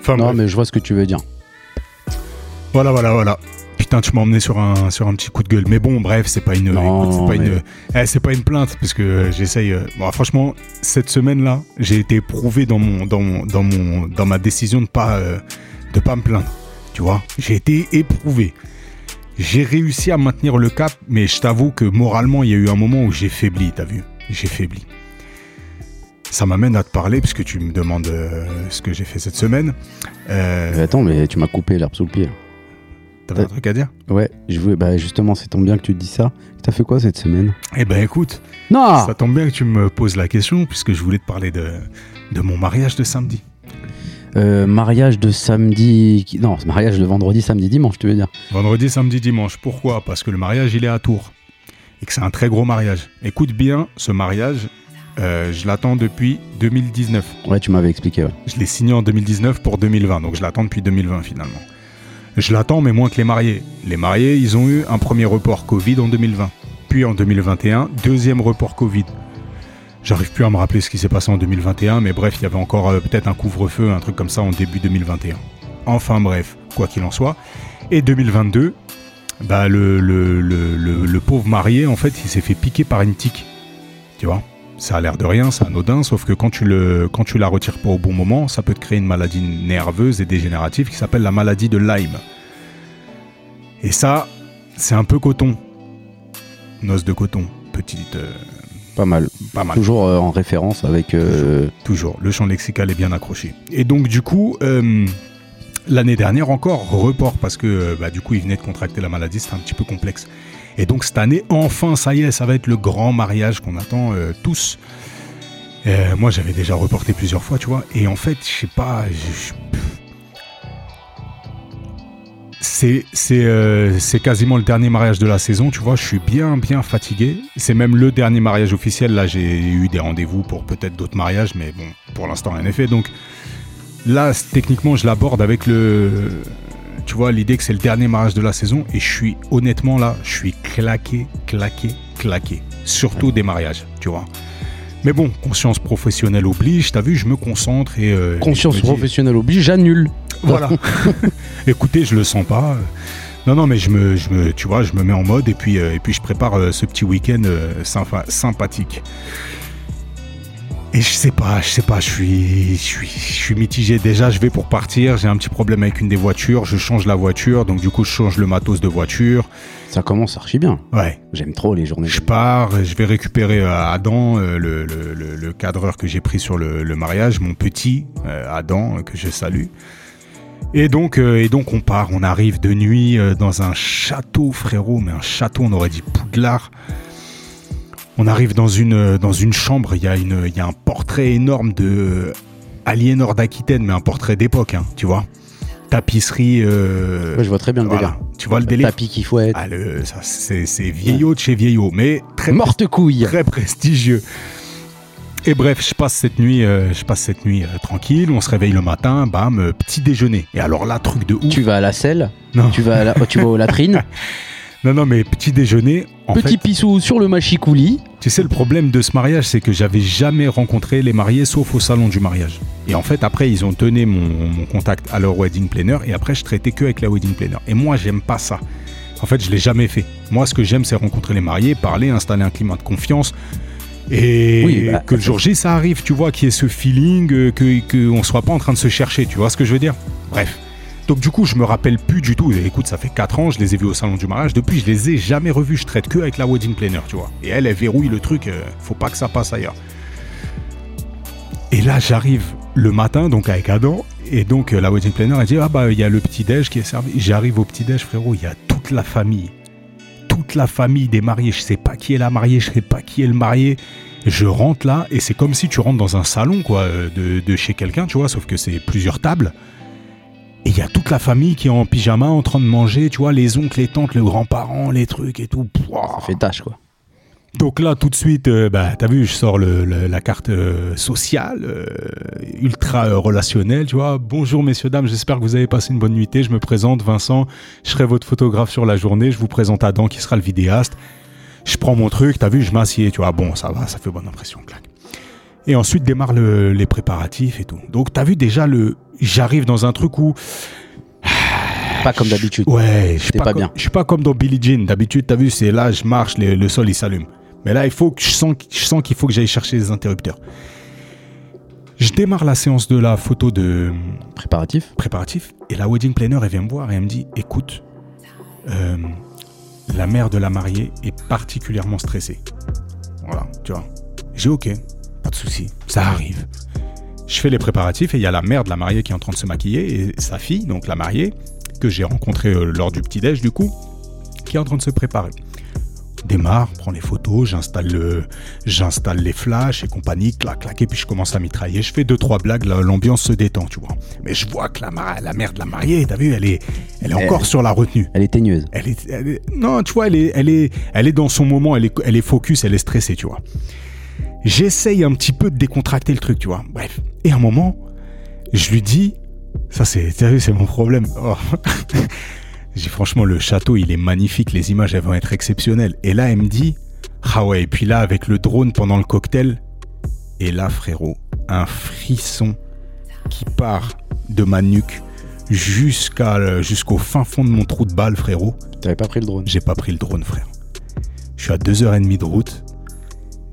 Enfin, Non, bref. mais je vois ce que tu veux dire. voilà, voilà, voilà. Putain, tu m'as emmené sur un, sur un petit coup de gueule. Mais bon, bref, c'est pas une, Non, écoute, c'est pas, mais- une, eh, c'est pas une plainte, parce que euh, j'essaye. euh, bon, franchement, cette semaine-là, j'ai été éprouvé dans mon, dans mon, dans mon, dans ma décision de pas, euh, de pas me plaindre. Tu vois, j'ai été éprouvé. J'ai réussi à maintenir le cap, mais je t'avoue que moralement, il y a eu un moment où j'ai faibli, t'as vu J'ai faibli. Ça m'amène à te parler, puisque tu me demandes euh, ce que j'ai fait cette semaine. Euh, Mais attends, mais tu m'as coupé l'herbe sous le pied. T'avais un truc à dire? Ouais, je voulais, bah justement, c'est tombe bien que tu te dis ça. T'as fait quoi cette semaine? Eh ben écoute, Non ça tombe bien que tu me poses la question, puisque je voulais te parler de, de mon mariage de samedi. Euh, Mariage de samedi. Non, mariage de vendredi, samedi, dimanche, tu veux dire Vendredi, samedi, dimanche. Pourquoi? Parce que le mariage, il est à Tours. Et que c'est un très gros mariage. Écoute bien, ce mariage, euh, je l'attends depuis 2019. Ouais, tu m'avais expliqué, ouais. Je l'ai signé en 2019 pour 2020, donc je l'attends depuis 2020 finalement. Je l'attends, mais moins que les mariés. Les mariés, ils ont eu un premier report Covid en 2020. Puis en 2021, deuxième report Covid. J'arrive plus à me rappeler ce qui s'est passé en 2021, mais bref, il y avait encore euh, peut-être un couvre-feu, un truc comme ça en début 2021. Enfin bref, quoi qu'il en soit. Et 2022, bah, le, le, le, le- pauvre marié, en fait, il s'est fait piquer par une tique. Tu vois? Ça a l'air de rien, c'est anodin, sauf que quand tu, le, quand tu la retires pas au bon moment, ça peut te créer une maladie nerveuse et dégénérative qui s'appelle la maladie de Lyme. Et ça, c'est un peu coton. Noce de coton, petite, euh, Pas mal. pas mal. Toujours euh, en référence avec. euh, Toujours, le champ lexical est bien accroché. Et donc du coup, euh, l'année dernière encore, report, parce que bah, du coup il venait de contracter la maladie, c'était un petit peu complexe. Et donc cette année, enfin, ça y est, ça va être le grand mariage qu'on attend tous. Moi j'avais déjà reporté plusieurs fois, tu vois, et en fait, je sais pas... C'est c'est, euh, c'est quasiment le dernier mariage de la saison, tu vois, je suis bien bien fatigué. C'est même le dernier mariage officiel, là j'ai eu des rendez-vous pour peut-être d'autres mariages, mais bon, pour l'instant rien n'est fait. Donc là, techniquement, je l'aborde avec le... Tu vois, l'idée que c'est le dernier mariage de la saison, et je suis honnêtement là, je suis claqué, claqué, claqué. Surtout des mariages, tu vois. Mais bon, conscience professionnelle oblige, t'as vu, je me concentre et... euh, Conscience et dis- professionnelle oblige, j'annule. voilà. Écoutez, je le sens pas. Non, non, mais je me, je me, tu vois, je me mets en mode et puis, euh, et puis je prépare euh, ce petit week-end euh, sympa- sympathique. Et je sais pas, je sais pas, je suis, je suis, je suis mitigé. Déjà, je vais pour partir. J'ai un petit problème avec une des voitures. Je change la voiture, donc du coup, je change le matos de voiture. Ça commence archi bien. Ouais. J'aime trop les journées. Je pars, je vais récupérer euh, Adam, euh, le, le- le- le cadreur que j'ai pris sur le, le mariage, mon petit euh, Adam, que je salue. Et donc, et donc on part, on arrive de nuit dans un château, frérot, mais un château, on aurait dit Poudlard. On arrive dans une, dans une chambre, il y, a une- il y a un portrait énorme de euh, Aliénor d'Aquitaine, mais un portrait d'époque, hein, tu vois. Tapisserie. euh, Ouais, je vois très bien le voilà. délire. Tu vois le délire Tapis qui fouette. ah, le- c'est vieillot de chez vieillot, mais très, Morte couille. très prestigieux. Et bref, je passe cette nuit, euh, je passe cette nuit euh, tranquille. On se réveille le matin, bam, petit déjeuner. Et alors là, truc de ouf. Tu vas à la selle, Non. tu vas, à la- tu vas aux latrines, Non, non, mais petit déjeuner. En petit fait, pissou sur le machikouli. tu sais, le problème de ce mariage, c'est que j'avais jamais rencontré les mariés sauf au salon du mariage. Et en fait, après, ils ont donné mon, mon contact à leur wedding planner. Et après, je traitais que avec la wedding planner. Et moi, j'aime pas ça. En fait, je l'ai jamais fait. Moi, ce que j'aime, c'est rencontrer les mariés, parler, installer un climat de confiance. Et Oui, bah, que le jour J, ça arrive, tu vois, qu'il y ait ce feeling, euh, que qu'on soit pas en train de se chercher, tu vois ce que je veux dire? Bref. Donc du coup, je me rappelle plus du tout. Écoute, ça fait 4 ans, je les ai vus au salon du mariage. Depuis, je les ai jamais revus. Je traite que avec la wedding planner, tu vois. Et elle, elle verrouille le truc. euh, faut pas que ça passe ailleurs. Et là, j'arrive le matin, donc avec Adam. Et donc, euh, la wedding planner, elle dit Ah bah, il y a le petit-déj qui est servi. J'arrive au petit-déj, frérot. Il y a toute la famille. Toute la famille des mariés. Je sais pas qui est la mariée, je sais pas qui est le marié. Je rentre là et c'est comme si tu rentres dans un salon quoi euh, de, de chez quelqu'un, tu vois, sauf que c'est plusieurs tables. Et il y a toute la famille qui est en pyjama en train de manger, tu vois, les oncles, les tantes, les grands-parents, les trucs et tout. Pouah. Ça fait tâche, quoi. Donc là, tout de suite, euh, bah, t'as vu, je sors le- le- la carte euh, sociale, euh, ultra relationnelle, tu vois. Bonjour messieurs, dames, j'espère que vous avez passé une bonne nuitée. Je me présente, Vincent, je serai votre photographe sur la journée. Je vous présente Adam qui sera le vidéaste. Je prends mon truc, t'as vu, je m'assieds, tu vois. Bon, ça va, ça fait bonne impression, clac. Et ensuite démarrent le- les préparatifs et tout. Donc t'as vu déjà le, j'arrive dans un truc où Pas comme d'habitude. Ouais, je suis pas, bien. Je suis pas comme dans Billie Jean. D'habitude, t'as vu, c'est là, je marche, le, le sol il s'allume. Mais là, il faut que je sens, je sens qu'il faut que j'aille chercher les interrupteurs. Je démarre la séance de la photo de Préparatif. préparatif et la wedding planner elle vient me voir et elle me dit écoute, euh, la mère de la mariée est particulièrement stressée. Voilà, tu vois. J'ai ok, pas de souci, ça arrive. Je fais les préparatifs et il y a la mère de la mariée qui est en train de se maquiller et sa fille, donc la mariée, que j'ai rencontrée euh, lors du petit-déj du coup, qui est en train de se préparer. Démarre, prends les photos, j'installe le, j'installe les flashs et compagnie, clac, clac, et puis je commence à mitrailler. Je fais deux, trois blagues, la- l'ambiance se détend, tu vois. Mais je vois que la, la mère de la mariée, t'as vu, elle est, elle est encore sur la retenue. Elle est teigneuse. Elle est, elle est- non, tu vois, elle est, elle est, elle est dans son moment, elle est, elle est focus, elle est stressée, tu vois. J'essaye un petit peu de décontracter le truc, tu vois. Bref. Et à un moment, je lui dis, ça c'est, vu, c'est mon problème. Oh. J'ai franchement, le château, il est magnifique, les images, elles vont être exceptionnelles. Et là, elle me dit, ah ouais, et puis là, avec le drone pendant le cocktail, et là, frérot, un frisson qui part de ma nuque jusqu'à, jusqu'au fin fond de mon trou de balle, frérot. T'avais pas pris le drone. J'ai pas pris le drone, frère. Je suis à 2h30 de route.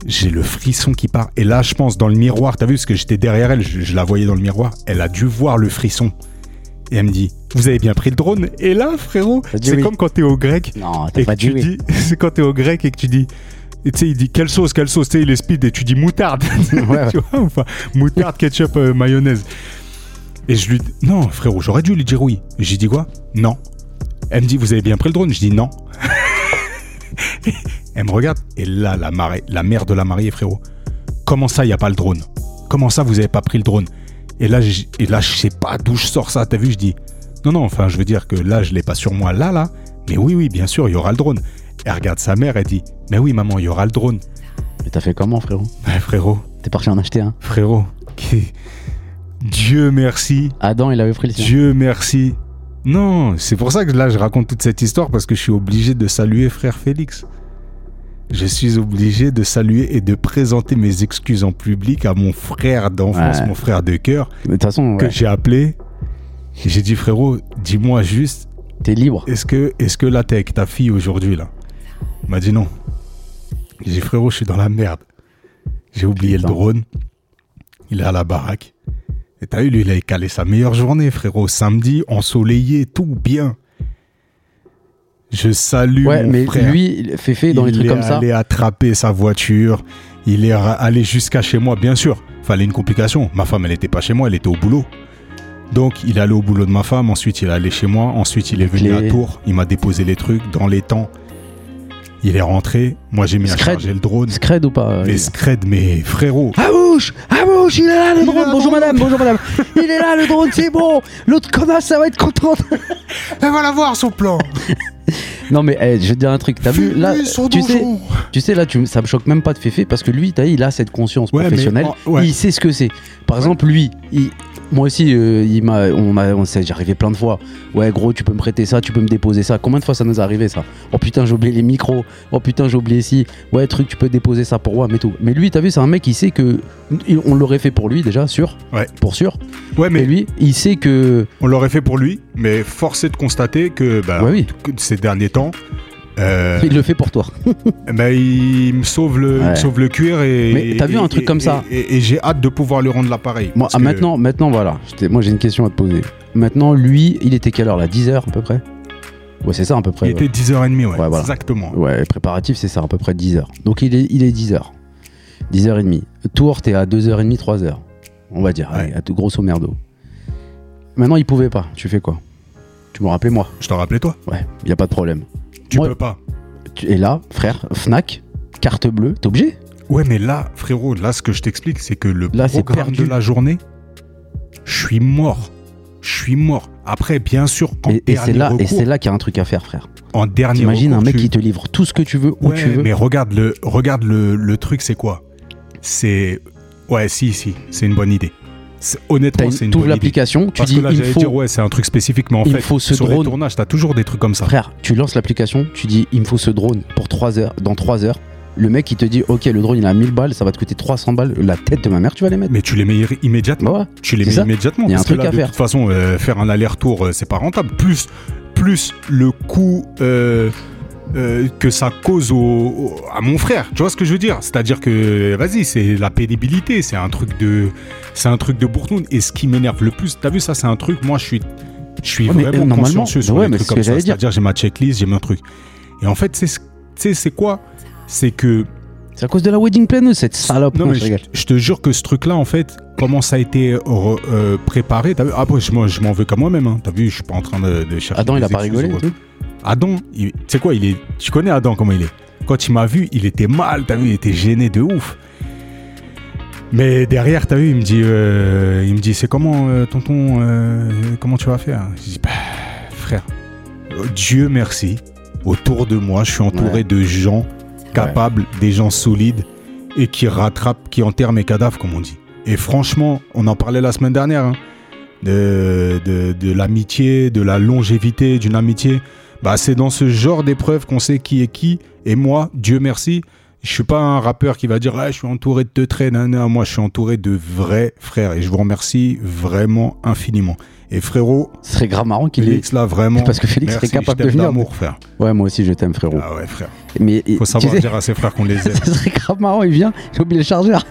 J'ai le frisson qui part. Et là, je pense, dans le miroir, t'as vu, parce que j'étais derrière elle, je, je la voyais dans le miroir. Elle a dû voir le frisson. Et elle me dit, vous avez bien pris le drone? Et là, frérot, c'est oui. comme quand t'es au grec. Non, t'as pas dit oui. c'est quand t'es au grec et que tu dis, tu sais, il dit quelle sauce, quelle sauce, tu sais, il est speed et tu dis moutarde. Ouais. tu vois, enfin, moutarde, ketchup, euh, mayonnaise. Et je lui dis, non, frérot, j'aurais dû lui dire oui. J'ai dit quoi? Non. Elle me dit, vous avez bien pris le drone? Je dis non. Elle me regarde, et là, la, marée, la mère de la mariée, frérot, comment ça, il n'y a pas le drone? Comment ça, vous n'avez pas pris le drone? Et là, et là, je sais pas d'où je sors ça, t'as vu Je dis, non, non, enfin, je veux dire que là, je l'ai pas sur moi, là, là. Mais oui, oui, bien sûr, il y aura le drone. Elle regarde sa mère, elle dit, mais oui, maman, il y aura le drone. Mais t'as fait comment, frérot? Ouais, frérot, T'es parti en acheter un. frérot, qui- Dieu merci, Adam, il avait pris le sien. Dieu merci. Non, c'est pour ça que là, je raconte toute cette histoire parce que je suis obligé de saluer frère Félix. Je suis obligé de saluer et de présenter mes excuses en public à mon frère d'enfance, Ouais. mon frère de cœur, De toute façon, que ouais, j'ai appelé. J'ai dit, frérot, dis-moi juste, t'es libre. est-ce que, est-ce que là, t'es avec ta fille aujourd'hui, là? Il m'a dit non. J'ai dit, frérot, je suis dans la merde. J'ai oublié le drone. Il est à la baraque. Et t'as vu, lui, il a calé sa meilleure journée, frérot. Samedi, ensoleillé, tout bien. Je salue Ouais, mon mais frère. lui, Féfé, dans les il trucs est comme ça. allé attraper sa voiture. Il est allé jusqu'à chez moi, bien sûr. Fallait une complication. Ma femme, elle n'était pas chez moi, elle était au boulot. Donc, il est allé au boulot de ma femme. Ensuite, il est allé chez moi. Ensuite, il est venu à Tours. Il m'a déposé les trucs dans les temps. Il est rentré. Moi, j'ai mis à Scred. charger le drone. Scred ou pas Mais euh, scred, mais frérot. À bouche Il est là le drone Bonjour madame, bonjour madame Il est là le drone, c'est bon L'autre connasse, ça va être contente Elle va l'avoir, son plan. Non mais eh, je vais te dire un truc, t'as vu là, tu sais, tu sais là, tu, ça me choque même pas de Féfé parce que lui, t'as il a cette conscience Ouais, mais professionnelle, ouais. il sait ce que c'est. Par exemple, lui, il- moi aussi, euh, il m'a, on a, on s'est arrivé plein de fois. Ouais, gros, tu peux me prêter ça, tu peux me déposer ça. Combien de fois ça nous est arrivé ça? Oh putain, j'ai oublié les micros. Oh putain, j'ai oublié ci. Ouais, truc, tu peux déposer ça pour moi, mais tout. Mais lui, t'as vu, c'est un mec, il sait que on l'aurait fait pour lui déjà, sûr. Ouais. Pour sûr. Ouais, Mais lui, il sait que. on l'aurait fait pour lui. Mais force est de constater que, bah, Ouais, oui. que ces derniers temps, euh, Il le fait pour toi. bah, il me sauve le, il me Ouais. sauve le cuir et. Mais t'as vu un truc et- comme ça Et, j'ai hâte de pouvoir lui rendre l'appareil. Moi, ah, que- maintenant, maintenant, voilà. Moi, j'ai une question à te poser. Maintenant, lui, il était quelle heure là? 10h à peu près? Ouais, c'est ça à peu près. Il était 10h30, ouais. Ouais, voilà. Exactement. Ouais, préparatif, c'est ça, à peu près 10h. Donc, il est, il est 10h. 10h30. Tour, t'es à 2h30, 3h. On va dire, Ouais. allez, à tout grosso merdo. Maintenant, il pouvait pas. Tu fais quoi? Tu me rappelais moi? Je t'en rappelais, toi? Ouais, y a pas de problème. Tu Moi- peux pas. Es là, frère, Fnac, carte bleue, t'es obligé? Ouais, mais là, frérot, là, ce que je t'explique, c'est que le Là, programme de la journée, je suis mort. Je suis mort. Après, bien sûr, en Et, et c'est là, et c'est là qu'il y a un truc à faire, frère. en dernier T'imagines un recours, mec tu- qui te livre tout ce que tu veux, où Ouais, tu veux. mais regarde le, regarde le, le truc, c'est quoi? C'est. Ouais, si, si, c'est une bonne idée. C'est- Honnêtement, c'est une bonne idée. l'application, tu Parce dis que là, il faut. dire, ouais, c'est un truc spécifique, mais en il fait, faut ce sur drone. les tournages, t'as toujours des trucs comme ça. Frère, tu lances l'application, tu dis il me faut ce drone pour 3 heures, dans 3 heures. Le mec il te dit ok le drone il a 1000 balles, ça va te coûter 300 balles, la tête de ma mère tu vas les mettre. Mais tu les mets immédiatement. Bah ouais. Tu les mets ça. immédiatement. Il y a un truc là, à de faire. toute façon, euh, faire un aller-retour, euh, c'est pas rentable. Plus plus le coup euh, euh, que ça cause au, au- à mon frère. Tu vois ce que je veux dire? C'est-à-dire que, vas-y, c'est la pénibilité, c'est un truc de, c'est un truc de bourtoune. Et ce qui m'énerve le plus, t'as vu ça, c'est un truc. Moi, je suis, je suis Ouais, vraiment consciencieux sur ouais, les trucs comme ça. C'est-à-dire, j'ai ma checklist, j'ai mon truc. Et en fait, c'est, c'est quoi? C'est que C'est à cause de la wedding planner, cette salope. non, Non, mais je je, te jure que ce truc-là, en fait, comment ça a été re- euh, préparé, t'as vu? Après, je, m'en- je m'en veux qu'à moi-même, hein. t'as vu, je suis pas en train de, de chercher. Adam, il a pas rigolé ou Adam, tu sais quoi, il est, tu connais Adam comment il est? Quand il m'a vu, il était mal, t'as vu, il était gêné de ouf. Mais derrière, t'as vu, il me dit, euh, il me dit, c'est comment, euh, tonton, euh, comment tu vas faire? Je dis, bah, frère, Dieu merci, autour de moi, je suis entouré Ouais. de gens capables, des gens solides et qui rattrapent, qui enterrent mes cadavres, comme on dit. Et franchement, on en parlait la semaine dernière, hein, de, de, de l'amitié, de la longévité d'une amitié. Bah, c'est dans ce genre d'épreuve qu'on sait qui est qui. Et moi, Dieu merci, je suis pas un rappeur qui va dire ah, je suis entouré de. Non, non, moi, je suis entouré de vrais frères. Et je vous remercie vraiment infiniment. Et frérot, Ce serait grave marrant qu'il ait. Félix, là, vraiment. Parce que Félix merci, serait capable je de venir. d'amour, frère. Ouais, moi aussi, je t'aime, frérot. Ah ouais, frère. Mais Faut tu savoir sais, dire à ses frères qu'on les aime. ce serait grave marrant, il vient, j'ai oublié le chargeur.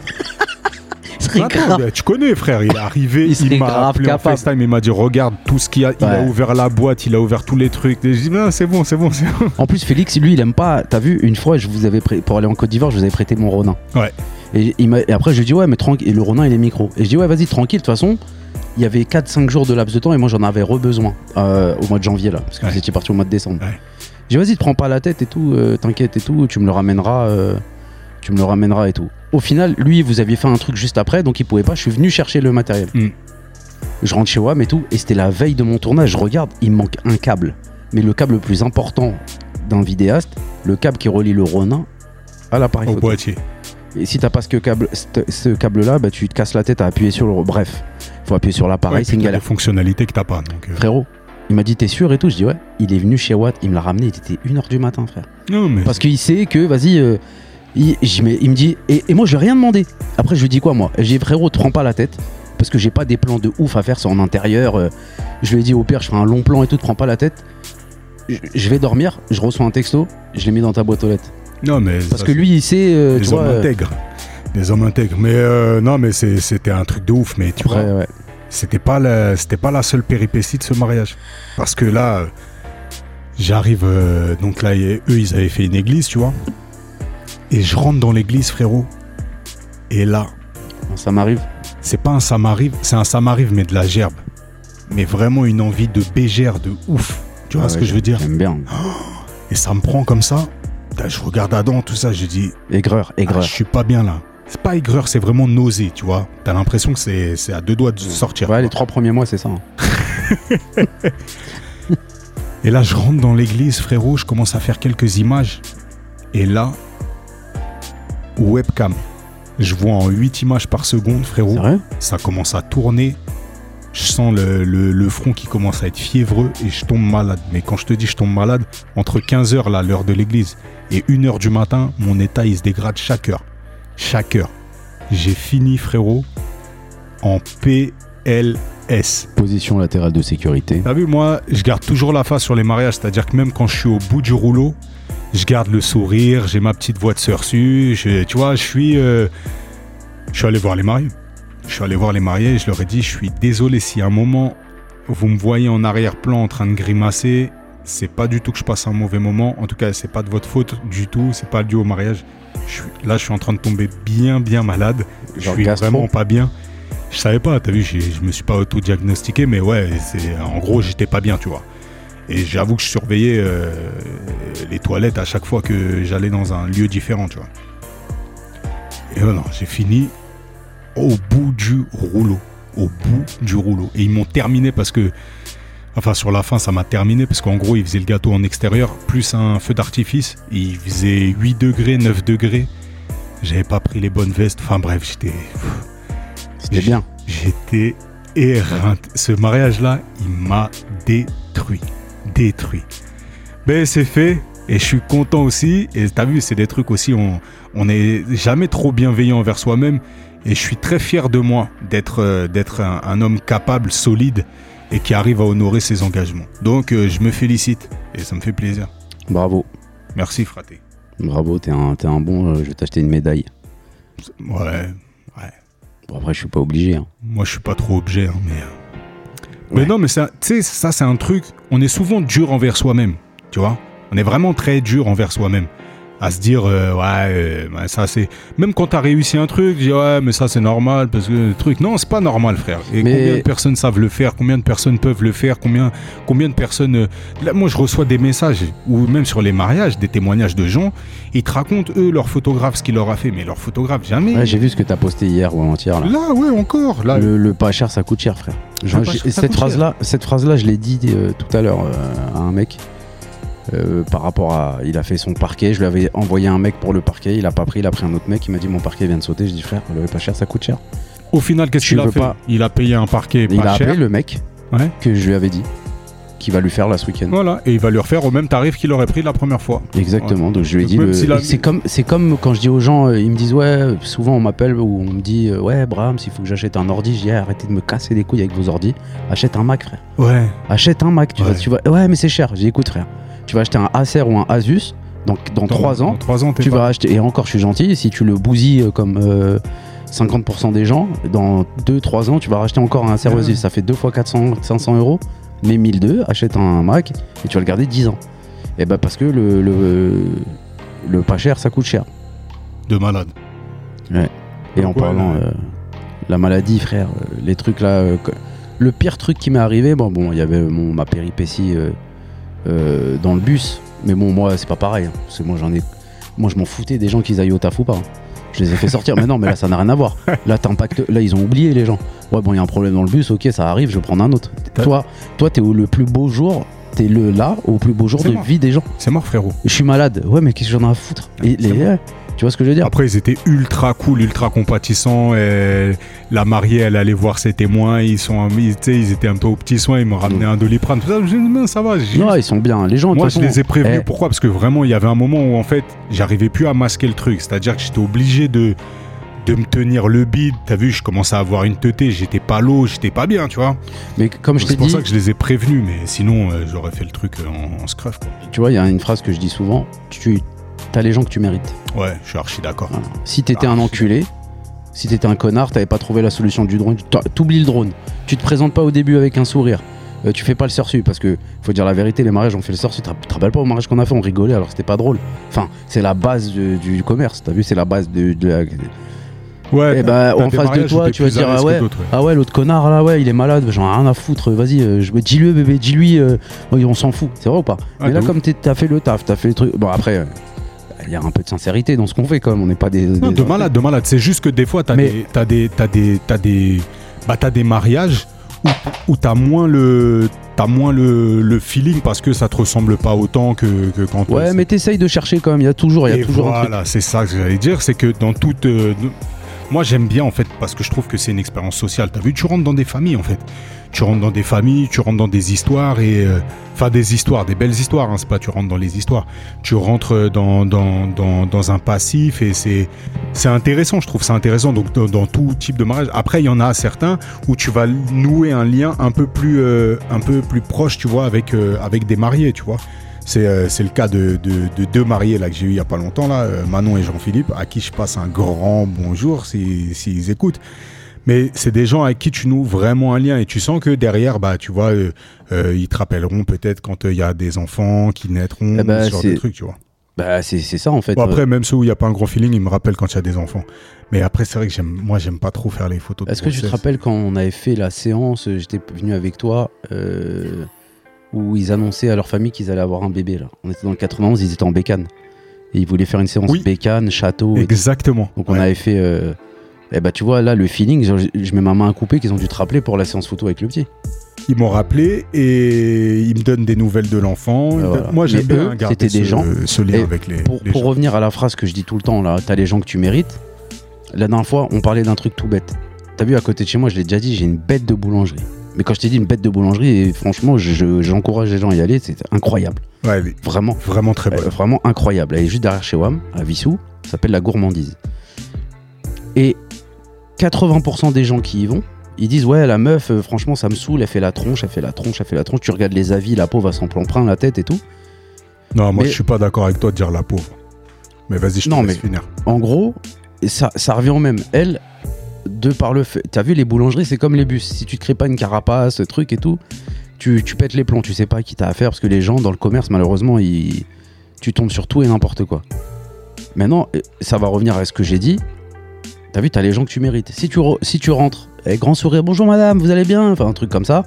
Ce serait Attends, grave. mais tu connais, frère. Il est arrivé, Il m'a appelé en capable. FaceTime, il m'a dit Regarde tout ce qu'il y a. Il a ouvert la boîte, il a ouvert tous les trucs. Et je dis Non, c'est bon, c'est bon, c'est bon. En plus, Félix, lui, il aime pas. T'as vu, une fois, je vous avais pour aller en Côte d'Ivoire, je vous avais prêté mon Ronin. Ouais. Et, il m'a- et après, je lui dis, ouais, mais tranquille. Et le Ronin, il est micro. Et je dis, ouais, vas-y, tranquille. De toute façon, il y avait 4-5 jours de laps de temps et moi, j'en avais re-besoin euh, au mois de janvier, là. Parce que Ouais. vous étiez parti au mois de décembre. Ouais. Je dis, vas-y, te prends pas la tête et tout, euh, t'inquiète et tout, tu me le ramèneras. euh, tu me le ramèneras et tout. Au final, lui, vous aviez fait un truc juste après, donc il pouvait pas. Je suis venu chercher le matériel. Mm. Je rentre chez WAM et tout, et c'était la veille de mon tournage. Je regarde, il me manque un câble. Mais le câble le plus important d'un vidéaste, le câble qui relie le Ronin à l'appareil Au photo. boîtier. Et si t'as pas ce câble, ce- ce câble-là, bah, tu te casses la tête à appuyer sur le. Bref, faut appuyer sur l'appareil, Ouais, c'est une galère. des fonctionnalités que t'as pas. Donc, euh, Frérot, il m'a dit t'es sûr et tout? Je dis ouais. Il est venu chez Watt, il me l'a ramené, il était 1h du matin, frère. Non, mais. Parce qu'il sait que, vas-y, euh, il, me dit, et, et moi je lui ai rien demandé. Après je lui dis quoi moi? Je lui ai dit frérot, te prends pas la tête, parce que j'ai pas des plans de ouf à faire, c'est en intérieur. euh, je lui ai dit au pire, je ferai un long plan et tout, te prends pas la tête. Je, vais dormir, je reçois un texto, je l'ai mis dans ta boîte aux lettres. Non, mais. Parce ça, que lui, il sait, euh, Des vois. hommes euh, intègres. Des hommes intègres. Mais euh, non, mais c'était un truc de ouf. Mais tu vois, ouais. c'était pas, la- c'était pas la seule péripétie de ce mariage. Parce que là, euh, j'arrive. euh, donc là, eux, ils avaient fait une église, tu vois. Et je rentre dans l'église, frérot. Et là, ça m'arrive. c'est pas un ça m'arrive, c'est un ça m'arrive, mais de la gerbe. Mais vraiment une envie de bégère de ouf. Tu vois Ah ce ouais, que je veux dire J'aime bien. Et ça me prend comme ça. Je regarde Adam, tout ça, je dis, Aigreur, ah, aigreur. je suis pas bien là. C'est pas aigreur, c'est vraiment nausée, tu vois. T'as l'impression que c'est c'est à deux doigts de sortir. ouais, les trois premiers mois, c'est ça. hein. Et là, je rentre dans l'église, frérot, je commence à faire quelques images. Et là, webcam. Je vois en 8 images par seconde, frérot. Ça commence à tourner. Je sens le, le- le front qui commence à être fiévreux et je tombe malade. Mais quand je te dis je tombe malade, entre 15h, là, l'heure de l'église, et 1h du matin, mon état, il se dégrade chaque heure. Chaque heure. J'ai fini, frérot, en PLS. Position latérale de sécurité. T'as vu, moi, je garde toujours la face sur les mariages. C'est-à-dire que même quand je suis au bout du rouleau, je garde le sourire, j'ai ma petite voix de sursu. Je, tu vois, je suis, euh, je suis allé voir les mariés. Je suis allé voir les mariés et je leur ai dit, je suis désolé si à un moment, vous me voyez en arrière-plan en train de grimacer. C'est pas du tout que je passe un mauvais moment. En tout cas, c'est pas de votre faute du tout. C'est pas dû au mariage. Je suis, là, je suis en train de tomber bien, bien malade. Je Genre suis gastro. vraiment pas bien. Je savais pas, t'as vu, je me suis pas auto-diagnostiqué, mais ouais, c'est en gros, j'étais pas bien, tu vois. Et j'avoue que je surveillais euh, les toilettes à chaque fois que j'allais dans un lieu différent, tu vois. Et voilà, j'ai fini au bout du rouleau. Au bout du rouleau. Et ils m'ont terminé parce que. Enfin, sur la fin, ça m'a terminé parce qu'en gros, ils faisaient le gâteau en extérieur, plus un feu d'artifice. Il faisait 8 degrés, 9 degrés. J'avais pas pris les bonnes vestes. Enfin, bref, j'étais. C'était bien. J'étais éreinté. Ce mariage-là, il m'a détruit. Détruit. Mais c'est fait. Et je suis content aussi. Et t'as vu, c'est des trucs aussi, on on n'est jamais trop bienveillant envers soi-même. Et je suis très fier de moi d'être euh, d'être un, un homme capable, solide. et qui arrive à honorer ses engagements. Donc euh, je me félicite et ça me fait plaisir. Bravo. Merci fraté. Bravo, t'es un, bon. euh, je vais t'acheter une médaille. Ouais, ouais. Bon, après, je suis pas obligé. hein. Moi je suis pas trop objet, hein, mais. Mais non, mais ça, tu sais, ça c'est un truc. On est souvent dur envers soi-même, tu vois. On est vraiment très dur envers soi-même. À se dire, euh, ouais, euh, ouais, ça c'est. Même quand t'as réussi un truc, dis, ouais, mais ça c'est normal, parce que le truc. Non, c'est pas normal, frère. Et Mais- combien de personnes savent le faire Combien de personnes peuvent le faire Combien, combien de personnes. euh, Là, moi, je reçois des messages, ou même sur les mariages, des témoignages de gens. Ils te racontent, eux, leur photographe, ce qu'il leur a fait. Mais leur photographe, jamais. Ouais, j'ai vu ce que t'as posté hier ou avant-hier. Là. Là, ouais, encore. Là, Le, le pas cher, ça coûte cher, frère. Genre, pas cette phrase-là, cette phrase-là, je l'ai dit euh, tout à l'heure euh, à un mec. euh, par rapport à, il a fait son parquet. Je lui avais envoyé un mec pour le parquet. Il a pas pris. Il a pris un autre mec. Il m'a dit mon parquet vient de sauter. Je dis frère, le pas cher, ça coûte cher. Au final, qu'est-ce Tu qu'il a veux fait pas- Il a payé un parquet Et il pas a cher. appelé le mec Ouais. que je lui avais dit, va lui faire là ce week-end. Voilà, et il va lui refaire au même tarif qu'il aurait pris la première fois. Exactement. Donc je lui ai Donc dit, le- c'est comme, quand je dis aux gens, euh, ils me disent ouais, souvent on m'appelle ou on me dit euh, ouais Brahms, il faut que j'achète un ordi. Je dis Ah, arrêtez de me casser les couilles avec vos ordis. Achète un Mac, frère. Ouais. Achète un Mac. Tu Ouais. vas, tu vas, ouais, mais c'est cher. J'ai dit écoute, frère, tu vas acheter un Acer ou un Asus. Donc dans 3 ans, Dans 3 ans, tu vas acheter. Et encore, je suis gentil. Si tu le bousilles euh, comme euh, 50% des gens, dans 2-3 ans, tu vas racheter encore un Acer ou Ouais. Asus. Ça fait deux fois 400, 500 euros. Mais 1002, achète un Mac et tu vas le garder 10 ans. Et bah parce que le, le, le pas cher, ça coûte cher. de malade. Et en ouais, parlant, ouais. euh, la maladie, frère, euh, les trucs là. euh, le pire truc qui m'est arrivé, bon, bon, il y avait mon, ma péripétie euh, dans le bus. Mais bon, moi, c'est pas pareil. hein, parce que moi, j'en ai. Moi, je m'en foutais des gens qui aillent au taf ou pas. hein. Je les ai fait sortir. mais non, mais là, ça n'a rien à voir. Là, t'impactes. Là, ils ont oublié les gens. Ouais, bon, il y a un problème dans le bus. Ok, ça arrive. Je vais prendre un autre. Toi, toi, t'es au le plus beau jour. T'es le là au plus beau jour de vie des gens. C'est mort, frérot. Je suis malade. Ouais, mais qu'est-ce que j'en ai à foutre? Et les- Tu vois ce que je veux dire? Après, ils étaient ultra cool, ultra compatissants. Et la mariée, elle allait voir ses témoins. Ils, sont, ils, ils étaient un peu aux petits soins. Ils m'ont ramené un doliprane. Tout ça, je Non, ça va. Non, ils sont bien. Les gens, Moi, je les ai prévenus. eh, Pourquoi? Parce que vraiment, il y avait un moment où, en fait, j'arrivais plus à masquer le truc. C'est-à-dire que j'étais obligé de, de me tenir le bide. T'as vu, je commençais à avoir une teutée. J'étais pas l'eau, j'étais pas bien, tu vois. Mais comme je C'est t'ai pour dit, ça que je les ai prévenus. Mais sinon, euh, j'aurais fait le truc en, en scruff, quoi. tu vois, il y a une phrase que je dis souvent tu les gens que tu mérites. Ouais, je suis archi d'accord. Voilà. Si t'étais Ah, un enculé, si t'étais un connard, t'avais pas trouvé la solution du drone, t'oublies le drone. Tu te présentes pas au début avec un sourire. Euh, tu fais pas le sursu parce que faut dire la vérité, les mariages on fait le sursu. Tu te rappelles pas au mariage qu'on a fait, on rigolait alors c'était pas drôle. Enfin, c'est la base de- du commerce. T'as vu, c'est la base de, de la- Ouais, Eh t'as- ben, en face de toi, tu vas dire, ah ouais. Ah ouais, l'autre connard là, ouais, il est malade, j'en ai rien à foutre. Vas-y, euh, dis-le bébé, dis-lui, euh, on s'en fout. C'est vrai ou pas? Ouais, Mais là, comme t'as fait le taf, t'as fait le truc. Bon, après, il y a un peu de sincérité dans ce qu'on fait quand même. On n'est pas des. Non, de malade, de malade. C'est juste que des fois, t'as Mais- des, t'as des, t'as des, t'as des, bah, t'as des mariages où, où t'as moins le, t'as moins le, le feeling parce que ça te ressemble pas autant que, que quand. Ouais, mais t'essayes de chercher quand même. Il y a toujours, il y a toujours un truc. voilà, c'est ça que j'allais dire, c'est que dans toute. euh, moi, j'aime bien en fait parce que je trouve que c'est une expérience sociale. T'as vu, tu rentres dans des familles en fait. Tu rentres dans des familles, tu rentres dans des histoires et. euh, Enfin, des histoires, des belles histoires, hein, c'est pas tu rentres dans les histoires. Tu rentres dans, dans, dans, dans un passif et c'est c'est intéressant, je trouve c'est intéressant donc dans, tout type de mariage. Après, il y en a certains où tu vas nouer un lien un peu plus, euh, un peu plus proche, tu vois, avec, euh, avec des mariés, tu vois. C'est euh, c'est le cas de, de- de deux mariés là, que j'ai eu il y a pas longtemps, là, euh, Manon et Jean-Philippe, à qui je passe un grand bonjour s'ils s'ils écoutent. Mais c'est des gens avec qui tu noues vraiment un lien et tu sens que derrière, bah, tu vois, euh, ils te rappelleront peut-être quand il y a des enfants qui naîtront, Eh ben, ce genre de trucs, tu vois. Bah, c'est ça en fait. Bon, après, même ceux où il n'y a pas un gros feeling, ils me rappellent quand il y a des enfants. Mais après, c'est vrai que j'aime, moi, j'aime pas trop faire les photos Est-ce que tu te rappelles quand on avait fait la séance, j'étais venu avec toi, euh, où ils annonçaient à leur famille qu'ils allaient avoir un bébé là. On était dans le 91, ils étaient en bécane. Et ils voulaient faire une séance Oui. bécane, château. et. Exactement. Donc on Ouais. avait fait. euh, eh bah tu vois là le feeling, je, je mets ma main à couper qu'ils ont dû te rappeler pour la séance photo avec le petit. Ils m'ont rappelé et ils me donnent des nouvelles de l'enfant. Voilà. donnent- Moi, j'aime Mais bien garder c'était ce, des gens- ce lien Et avec les, Pour, les pour gens. revenir à la phrase que je dis tout le temps là, t'as les gens que tu mérites. La dernière fois on parlait d'un truc tout bête. T'as vu à côté de chez moi, je l'ai déjà dit, j'ai une bête de boulangerie. Mais quand je t'ai dit une bête de boulangerie, et franchement, je- je- j'encourage les gens à y aller, c'est incroyable. Ouais, Vraiment. vraiment très bonne. Vraiment incroyable. Elle est juste derrière chez WAM, à Vissou. Ça s'appelle la gourmandise. Et 80% des gens qui y vont, Ils disent ouais la meuf euh, franchement ça me saoule, elle fait la tronche, elle fait la tronche, elle fait la tronche. Tu regardes les avis, la pauvre elle s'en prend plein la tête et tout. Non, moi Mais- je suis pas d'accord avec toi de dire la pauvre. Mais vas-y, je te Non, laisse mais- finir. En gros, ça, ça revient au même. Elle, de par le fait. T'as vu, les boulangeries, c'est comme les bus. Si tu te crées pas une carapace, ce truc et tout, tu, tu pètes les plombs. Tu sais pas qui t'as affaire parce que les gens dans le commerce, malheureusement, ils, tu tombes sur tout et n'importe quoi. Maintenant, euh, ça va revenir à ce que j'ai dit. T'as vu, t'as les gens que tu mérites. Si tu, si tu rentres, avec grand sourire, bonjour madame, vous allez bien Enfin, un truc comme ça.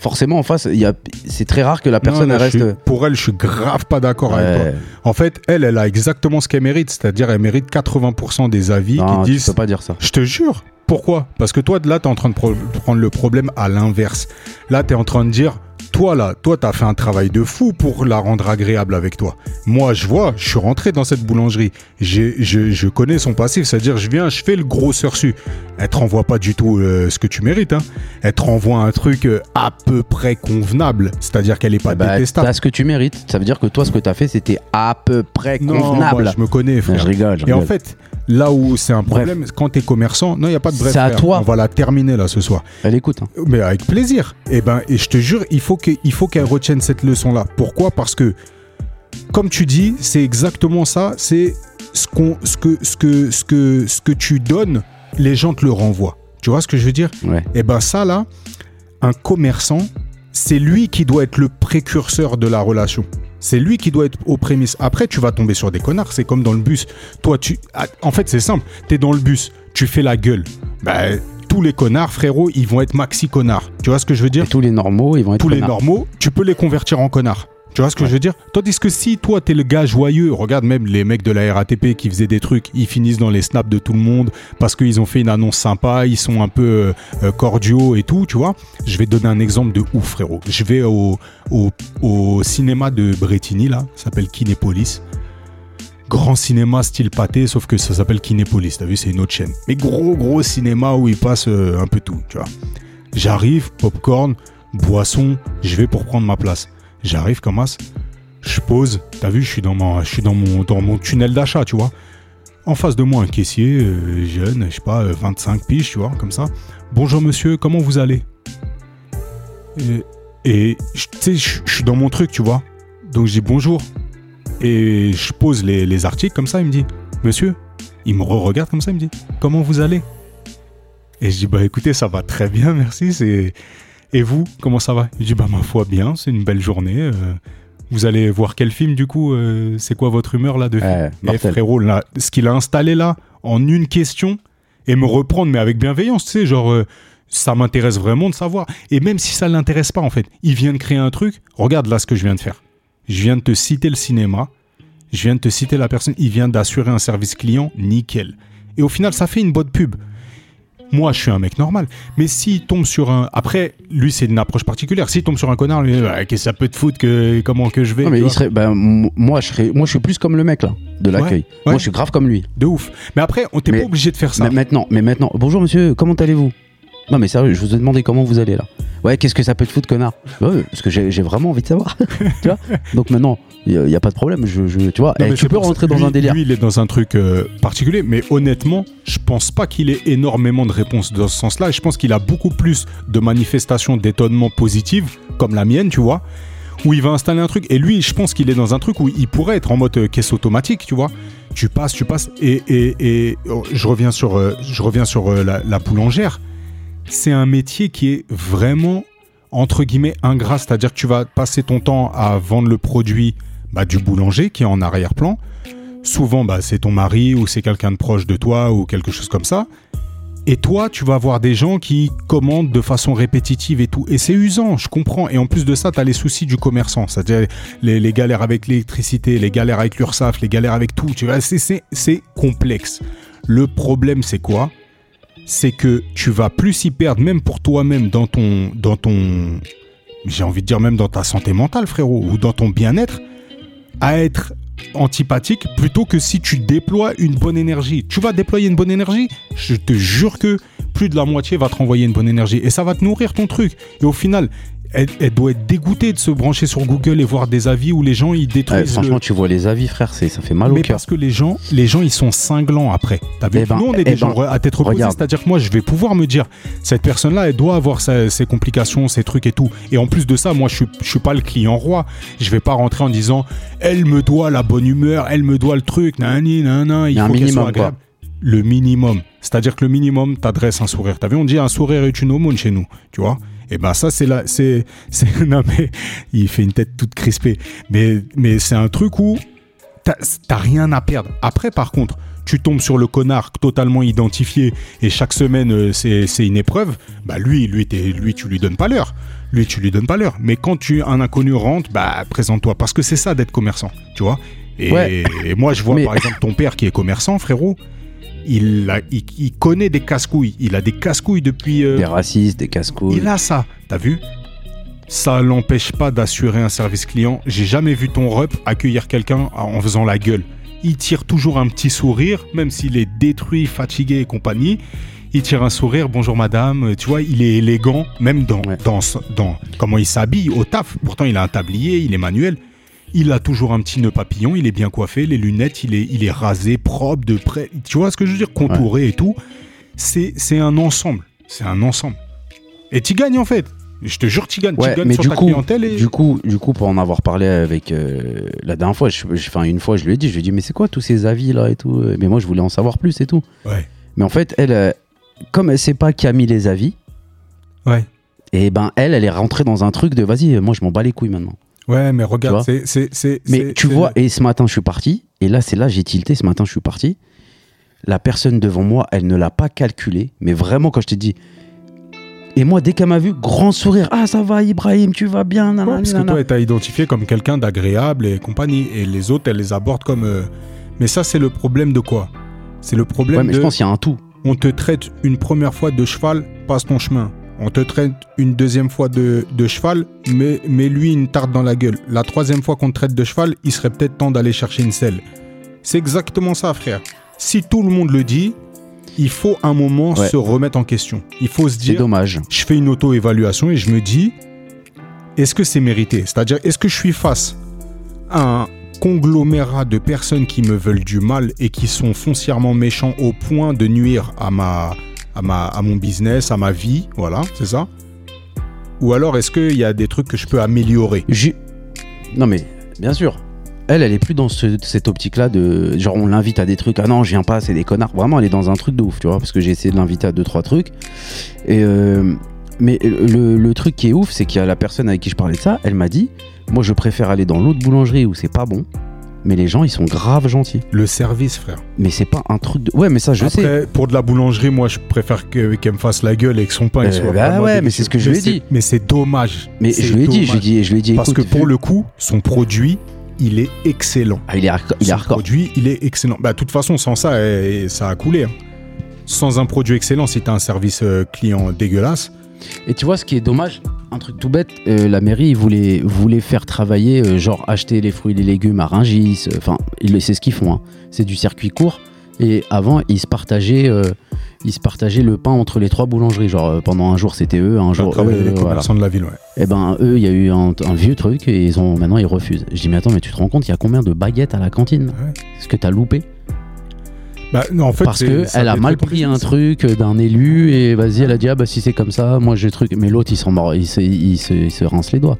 Forcément, en face, il y a- c'est très rare que la personne Non, reste. suis- pour elle, je suis grave pas d'accord avec toi. En fait, elle, elle a exactement ce qu'elle mérite. C'est-à-dire, elle mérite 80% des avis Non, qui tu disent peux pas dire ça. Je te jure. Pourquoi? Parce que toi, là, tu es en train de pro- prendre le problème à l'inverse. Là, tu es en train de dire, toi, là, toi, tu as fait un travail de fou pour la rendre agréable avec toi. Moi, je vois, je suis rentré dans cette boulangerie. Je, je connais son passif. C'est-à-dire, je viens, je fais le gros sursu. Elle te renvoie pas du tout euh, ce que tu mérites. Hein. Elle te renvoie un truc euh, à peu près convenable. C'est-à-dire qu'elle est pas Bah, détestable. t'as ce que tu mérites. Ça veut dire que toi, ce que t'as fait, c'était à peu près Non, convenable. moi, je me connais, Non, frère. je rigole, je Et en fait, là où c'est un Bref. problème, quand t'es commerçant, non, il n'y a pas de bref. C'est à toi. On va la terminer là ce soir. Elle écoute. hein. Mais avec plaisir. Et ben, et je te jure, il faut qu'elle retienne cette leçon-là. Pourquoi? Parce que, comme tu dis, c'est exactement ça. C'est ce qu'on, ce que, ce que, ce que, ce que tu donnes, les gens te le renvoient. Tu vois ce que je veux dire? Ouais. Et ben ça là, un commerçant, c'est lui qui doit être le précurseur de la relation. C'est lui qui doit être aux prémices. Après, tu vas tomber sur des connards. C'est comme dans le bus. Toi, tu. ah, En fait, c'est simple. T'es dans le bus. Tu fais la gueule. Ben, tous les connards, frérot, ils vont être maxi connards. Tu vois ce que je veux dire? Et tous les normaux, ils vont être Tous les normaux, tu peux les convertir en connards. Tu vois ce que Ouais. je veux dire? Tandis que si toi t'es le gars joyeux, regarde même les mecs de la RATP qui faisaient des trucs, ils finissent dans les snaps de tout le monde parce qu'ils ont fait une annonce sympa, ils sont un peu euh, euh, cordiaux et tout, tu vois. Je vais te donner un exemple de ouf, frérot. Je vais au, au, au cinéma de Bretigny, là, ça s'appelle Kinépolis. Grand cinéma style pâté, sauf que ça s'appelle Kinépolis, t'as vu, c'est une autre chaîne. Mais gros, gros cinéma où il passe euh, un peu tout, tu vois. J'arrive, popcorn, boisson, je vais pour prendre ma place. J'arrive comme as, je pose, t'as vu, je suis dans, mon, tunnel d'achat, tu vois. En face de moi, un caissier, euh, jeune, je sais pas, euh, 25 piges, tu vois, comme ça. Bonjour monsieur, comment vous allez? Et, et tu sais, je suis dans mon truc, tu vois. Donc je dis bonjour. Et je pose les, les articles comme ça, il me dit, monsieur, il me re-regarde comme ça, il me dit, comment vous allez? Et je dis, bah écoutez, ça va très bien, merci, c'est... Et vous, comment ça va? Il dit, bah ma foi, bien, c'est une belle journée. euh, vous allez voir quel film du coup euh, C'est quoi votre humeur là de film? Ouais, Et mortel. frérot, là, ce qu'il a installé là, en une question, et me reprendre, mais avec bienveillance, tu sais, genre, euh, ça m'intéresse vraiment de savoir. Et même si ça ne l'intéresse pas, en fait, il vient de créer un truc, regarde là ce que je viens de faire. Je viens de te citer le cinéma, je viens de te citer la personne, il vient d'assurer un service client, nickel. Et au final, ça fait une bonne pub. Moi, je suis un mec normal. Mais s'il tombe sur un. Après, lui, c'est une approche particulière. S'il tombe sur un connard, lui, bah, qu'est-ce que ça peut te foutre que comment que je vais Non, mais il serait, ben, moi, je serais, moi, je suis plus comme le mec là, de l'accueil. ouais. Moi, je suis grave comme lui. De ouf. Mais après, on Mais- pas obligé de faire ça. Mais maintenant, mais maintenant, bonjour monsieur, comment allez-vous? Non, mais sérieux, je vous ai demandé comment vous allez là. Ouais, qu'est-ce que ça peut te foutre, connard? Ouais, parce que j'ai j'ai vraiment envie de savoir. tu vois? Donc maintenant, il n'y a, pas de problème. Je, je- tu vois, Non, eh, tu peux rentrer dans Lui- un délire. Lui, il est dans un truc euh, particulier, mais honnêtement, je pense pas qu'il ait énormément de réponses dans ce sens-là. Je pense qu'il a beaucoup plus de manifestations d'étonnement positives, comme la mienne, tu vois, où il va installer un truc. Et lui, je pense qu'il est dans un truc où il pourrait être en mode euh, caisse automatique, tu vois. Tu passes, tu passes. Et, et- et, oh, je reviens sur, euh, je reviens sur la, la boulangère. C'est un métier qui est vraiment, entre guillemets, ingrat. C'est-à-dire que tu vas passer ton temps à vendre le produit bah, du boulanger qui est en arrière-plan. Souvent, bah, c'est ton mari ou c'est quelqu'un de proche de toi ou quelque chose comme ça. Et toi, tu vas avoir des gens qui commandent de façon répétitive et tout. Et c'est usant, je comprends. Et en plus de ça, tu as les soucis du commerçant. C'est-à-dire les, les galères avec l'électricité, les galères avec l'URSSAF, les galères avec tout. Tu vois, c'est complexe. Le problème, c'est quoi? C'est que tu vas plus y perdre, même pour toi-même, dans ton, dans ton, j'ai envie de dire même dans ta santé mentale, frérot, ou dans ton bien-être, à être antipathique plutôt que si tu déploies une bonne énergie. Tu vas déployer une bonne énergie, je te jure que plus de la moitié va te renvoyer une bonne énergie et ça va te nourrir ton truc. Et au final, elle, elle doit être dégoûtée de se brancher sur Google et voir des avis où les gens ils Ouais, détruisent. le- franchement, tu vois les avis, frère, c'est ça fait mal au mais cœur. parce que les gens, les gens, ils sont cinglants après. T'as vu Eh ben, Nous, on est eh des ben, gens à tête reposée, c'est-à-dire que moi, je vais pouvoir me dire, cette personne-là, elle doit avoir sa- ses complications, ses trucs et tout. Et en plus de ça, moi, je suis, je suis pas le client roi. Je vais pas rentrer en disant, elle me doit la bonne humeur, elle me doit le truc, nanani, nanana, il faut qu'elle soit agréable. Le minimum. C'est-à-dire que le minimum t'adresse un sourire. T'as vu, on dit un sourire est une aumône chez nous, tu vois et ben ça c'est là c'est non mais il fait une tête toute crispée mais mais c'est un truc où t'as rien à perdre. Après, par contre, tu tombes sur le connard totalement identifié et chaque semaine euh, c'est une épreuve. Bah lui, lui, lui, tu lui donnes pas l'heure. Lui, tu lui donnes pas l'heure. Mais quand tu un inconnu rentre, bah présente-toi parce que c'est ça d'être commerçant, tu vois. Et, Ouais. et moi, je vois Mais- par exemple ton père qui est commerçant, frérot. Il, a- il, il connaît des casse-couilles. Il a des casse-couilles depuis. euh, Des racistes, des casse-couilles. il a ça, t'as vu? Ça l'empêche pas d'assurer un service client. J'ai jamais vu ton rep accueillir quelqu'un en faisant la gueule. Il tire toujours un petit sourire, même s'il est détruit, fatigué et compagnie. Il tire un sourire, bonjour madame. Tu vois, il est élégant, même dans, Ouais. dans, dans comment il s'habille au taf. Pourtant, il a un tablier, il est manuel. Il a toujours un petit nœud papillon, il est bien coiffé, les lunettes, il est, il est rasé, propre, de près. Tu vois ce que je veux dire? Contouré et tout. C'est un ensemble. C'est un ensemble. Et tu gagnes en fait. Je te jure, tu gagnes. Ouais, tu gagnes mais sur du ta coup, clientèle. Et... du coup, du coup, pour en avoir parlé avec euh, la dernière fois, je, une fois, je lui ai dit, je lui ai dit, mais c'est quoi tous ces avis là et tout? Mais moi, je voulais en savoir plus et tout. Ouais. Mais en fait, elle, euh, comme elle sait pas qui a mis les avis, Ouais. et ben elle, elle est rentrée dans un truc de, vas-y, moi, je m'en bats les couilles maintenant. Ouais, mais regarde, c'est. c'est- c'est- Mais tu vois, et ce matin, je suis parti, et là, c'est là, j'ai tilté, ce matin, je suis parti. La personne devant moi, elle ne l'a pas calculé, mais vraiment, quand je t'ai dit. Et moi, dès qu'elle m'a vu, grand sourire. Ah, ça va, Ibrahim, tu vas bien. Ouais, nanana, parce que toi, elle t'a identifié comme quelqu'un d'agréable et compagnie. Et les autres, elle les aborde comme. euh, Mais ça, c'est le problème de quoi? C'est le problème Ouais, mais de. je pense qu'il y a un tout. On te traite une première fois de cheval, passe ton chemin. On te traite une deuxième fois de, de cheval, mais, mais lui une tarte dans la gueule. La troisième fois qu'on te traite de cheval, il serait peut-être temps d'aller chercher une selle. C'est exactement ça, frère. Si tout le monde le dit, il faut un moment Ouais. se remettre en question. Il faut se C'est dire, dommage. je fais une auto-évaluation et je me dis, est-ce que c'est mérité? C'est-à-dire, est-ce que je suis face à un conglomérat de personnes qui me veulent du mal et qui sont foncièrement méchants au point de nuire à ma, à ma, mon business, à ma vie, voilà, c'est ça Ou alors est-ce qu'il y a des trucs que je peux améliorer? Non, mais bien sûr. Elle, elle est plus dans ce- cette optique-là de genre on l'invite à des trucs. Ah non, je viens pas, c'est des connards. Vraiment, elle est dans un truc de ouf, tu vois. Parce que j'ai essayé de l'inviter à deux, trois trucs. Euh, mais le, le truc qui est ouf, c'est qu'il y a la personne avec qui je parlais de ça. Elle m'a dit Moi, je préfère aller dans l'autre boulangerie où c'est pas bon. Mais les gens, ils sont grave gentils. Le service, frère. Mais c'est pas un truc de. Ouais, mais ça, je sais. Après, pour de la boulangerie, moi, je préfère que- qu'elle me fasse la gueule et que son pain il Euh, soit bah ouais, mais c'est ce que je lui ai dit. Mais c'est dommage. Mais je lui ai dit, je lui ai dit, je lui ai dit Parce que pour le coup, son produit, il est excellent. Ah, il est. Il est hardcore. produit, il est excellent. Bah, de toute façon, sans ça, eh, ça a coulé. hein. Sans un produit excellent, si tu as un service euh, client dégueulasse, Et tu vois, ce qui est dommage, un truc tout bête, euh, la mairie voulait, voulait faire travailler, euh, genre acheter les fruits et les légumes à Rungis. euh, Enfin, c'est ce qu'ils font. hein. C'est du circuit court. Et avant, ils se partageaient, ils se partageaient le pain entre les trois boulangeries. Genre pendant un jour c'était eux, un jour travaille eux, les voilà. de la ville. Ouais. Et ben eux, il y a eu un, un vieux truc et ils ont maintenant ils refusent. Je dis mais attends, mais tu te rends compte, il y a combien de baguettes à la cantine? Ouais. Est-ce que t'as loupé? Bah, non, en fait, Parce c'est- que ça elle a mal pris un truc d'un élu et vas-y, elle a dit ah bah si c'est comme ça, moi j'ai truc. Mais l'autre il s'en mord, il se, il se, il se rince les doigts.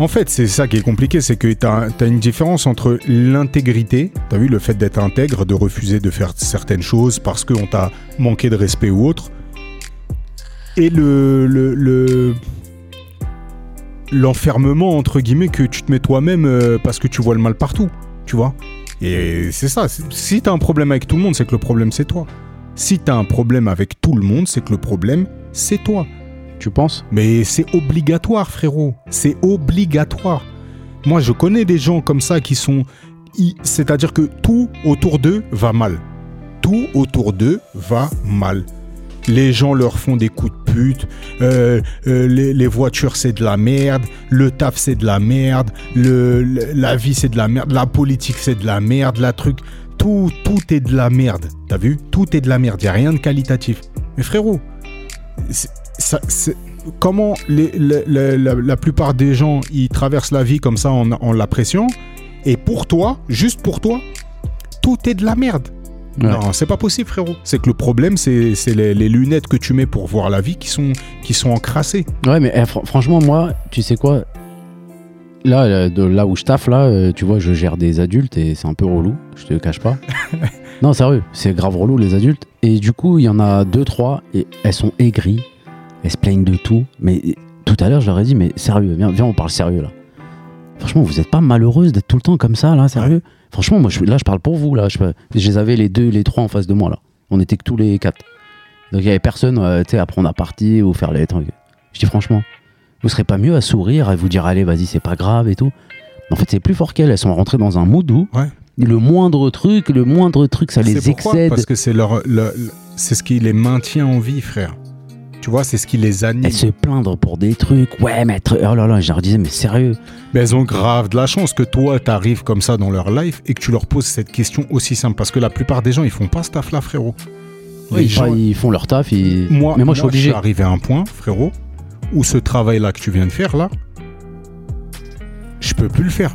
En fait, c'est ça qui est compliqué, c'est que tu as, une différence entre l'intégrité, tu as vu le fait d'être intègre, de refuser de faire certaines choses parce qu'on t'a manqué de respect ou autre, et le, le, le- l'enfermement entre guillemets que tu te mets toi-même euh, parce que tu vois le mal partout, tu vois. Et c'est ça. Si t'as un problème avec tout le monde, c'est que le problème c'est toi. Si t'as un problème avec tout le monde, c'est que le problème c'est toi. Tu penses? Mais c'est obligatoire, frérot. C'est obligatoire. Moi, je connais des gens comme ça qui sont. C'est-à-dire que tout autour d'eux va mal. Tout autour d'eux va mal. Les gens leur font des coups de pute. euh, euh, les, voitures, c'est de la merde. Le taf, c'est de la merde. La vie, c'est de la merde. La politique, c'est de la merde. La truc. Tout, tout est de la merde. T'as vu? Tout est de la merde. Il a rien de qualitatif. Mais frérot, comment la, la plupart des gens ils traversent la vie comme ça en, en l'appréciant et pour toi, juste pour toi, tout est de la merde. Ouais. Non, c'est pas possible, frérot. C'est que le problème, c'est les, les lunettes que tu mets pour voir la vie qui sont, qui sont encrassées. Ouais, mais eh, fr- franchement, moi, tu sais quoi? Là, euh, de là où je taffe, là, euh, tu vois, je gère des adultes et c'est un peu relou, je te cache pas. non, sérieux, c'est grave relou, les adultes. Et du coup, il y en a deux, trois, et elles sont aigries, elles se plaignent de tout. Mais tout à l'heure, je leur ai dit, mais sérieux, viens, viens on parle sérieux, là. Franchement, vous êtes pas malheureuse d'être tout le temps comme ça, là, sérieux? Franchement, moi, je, là, je parle pour vous, là. Je, je les avais les deux, les trois en face de moi, là. On était que tous les quatre. Donc, il y avait personne, euh, à prendre à partie ou faire les trucs. Je dis, franchement, vous serez pas mieux à sourire, à vous dire allez vas-y c'est pas grave et tout. En fait c'est plus fort qu'elles, elles sont rentrées dans un mood où Ouais. le moindre truc, le moindre truc ça les excède. Parce que c'est leur, le- le- c'est ce qui les maintient en vie, frère. Tu vois, c'est ce qui les anime. Elles se plaindre pour des trucs, ouais mais être- oh là là, je leur disais mais sérieux. Mais elles ont grave de la chance que toi, t'arrives comme ça dans leur life et que tu leur poses cette question aussi simple. Parce que la plupart des gens, ils font pas ce taf-là, frérot. Les ils, gens- ils font leur taf, ils- moi, mais moi je suis obligé. arrivé à un point, frérot, où ce travail-là que tu viens de faire, là, je peux plus le faire.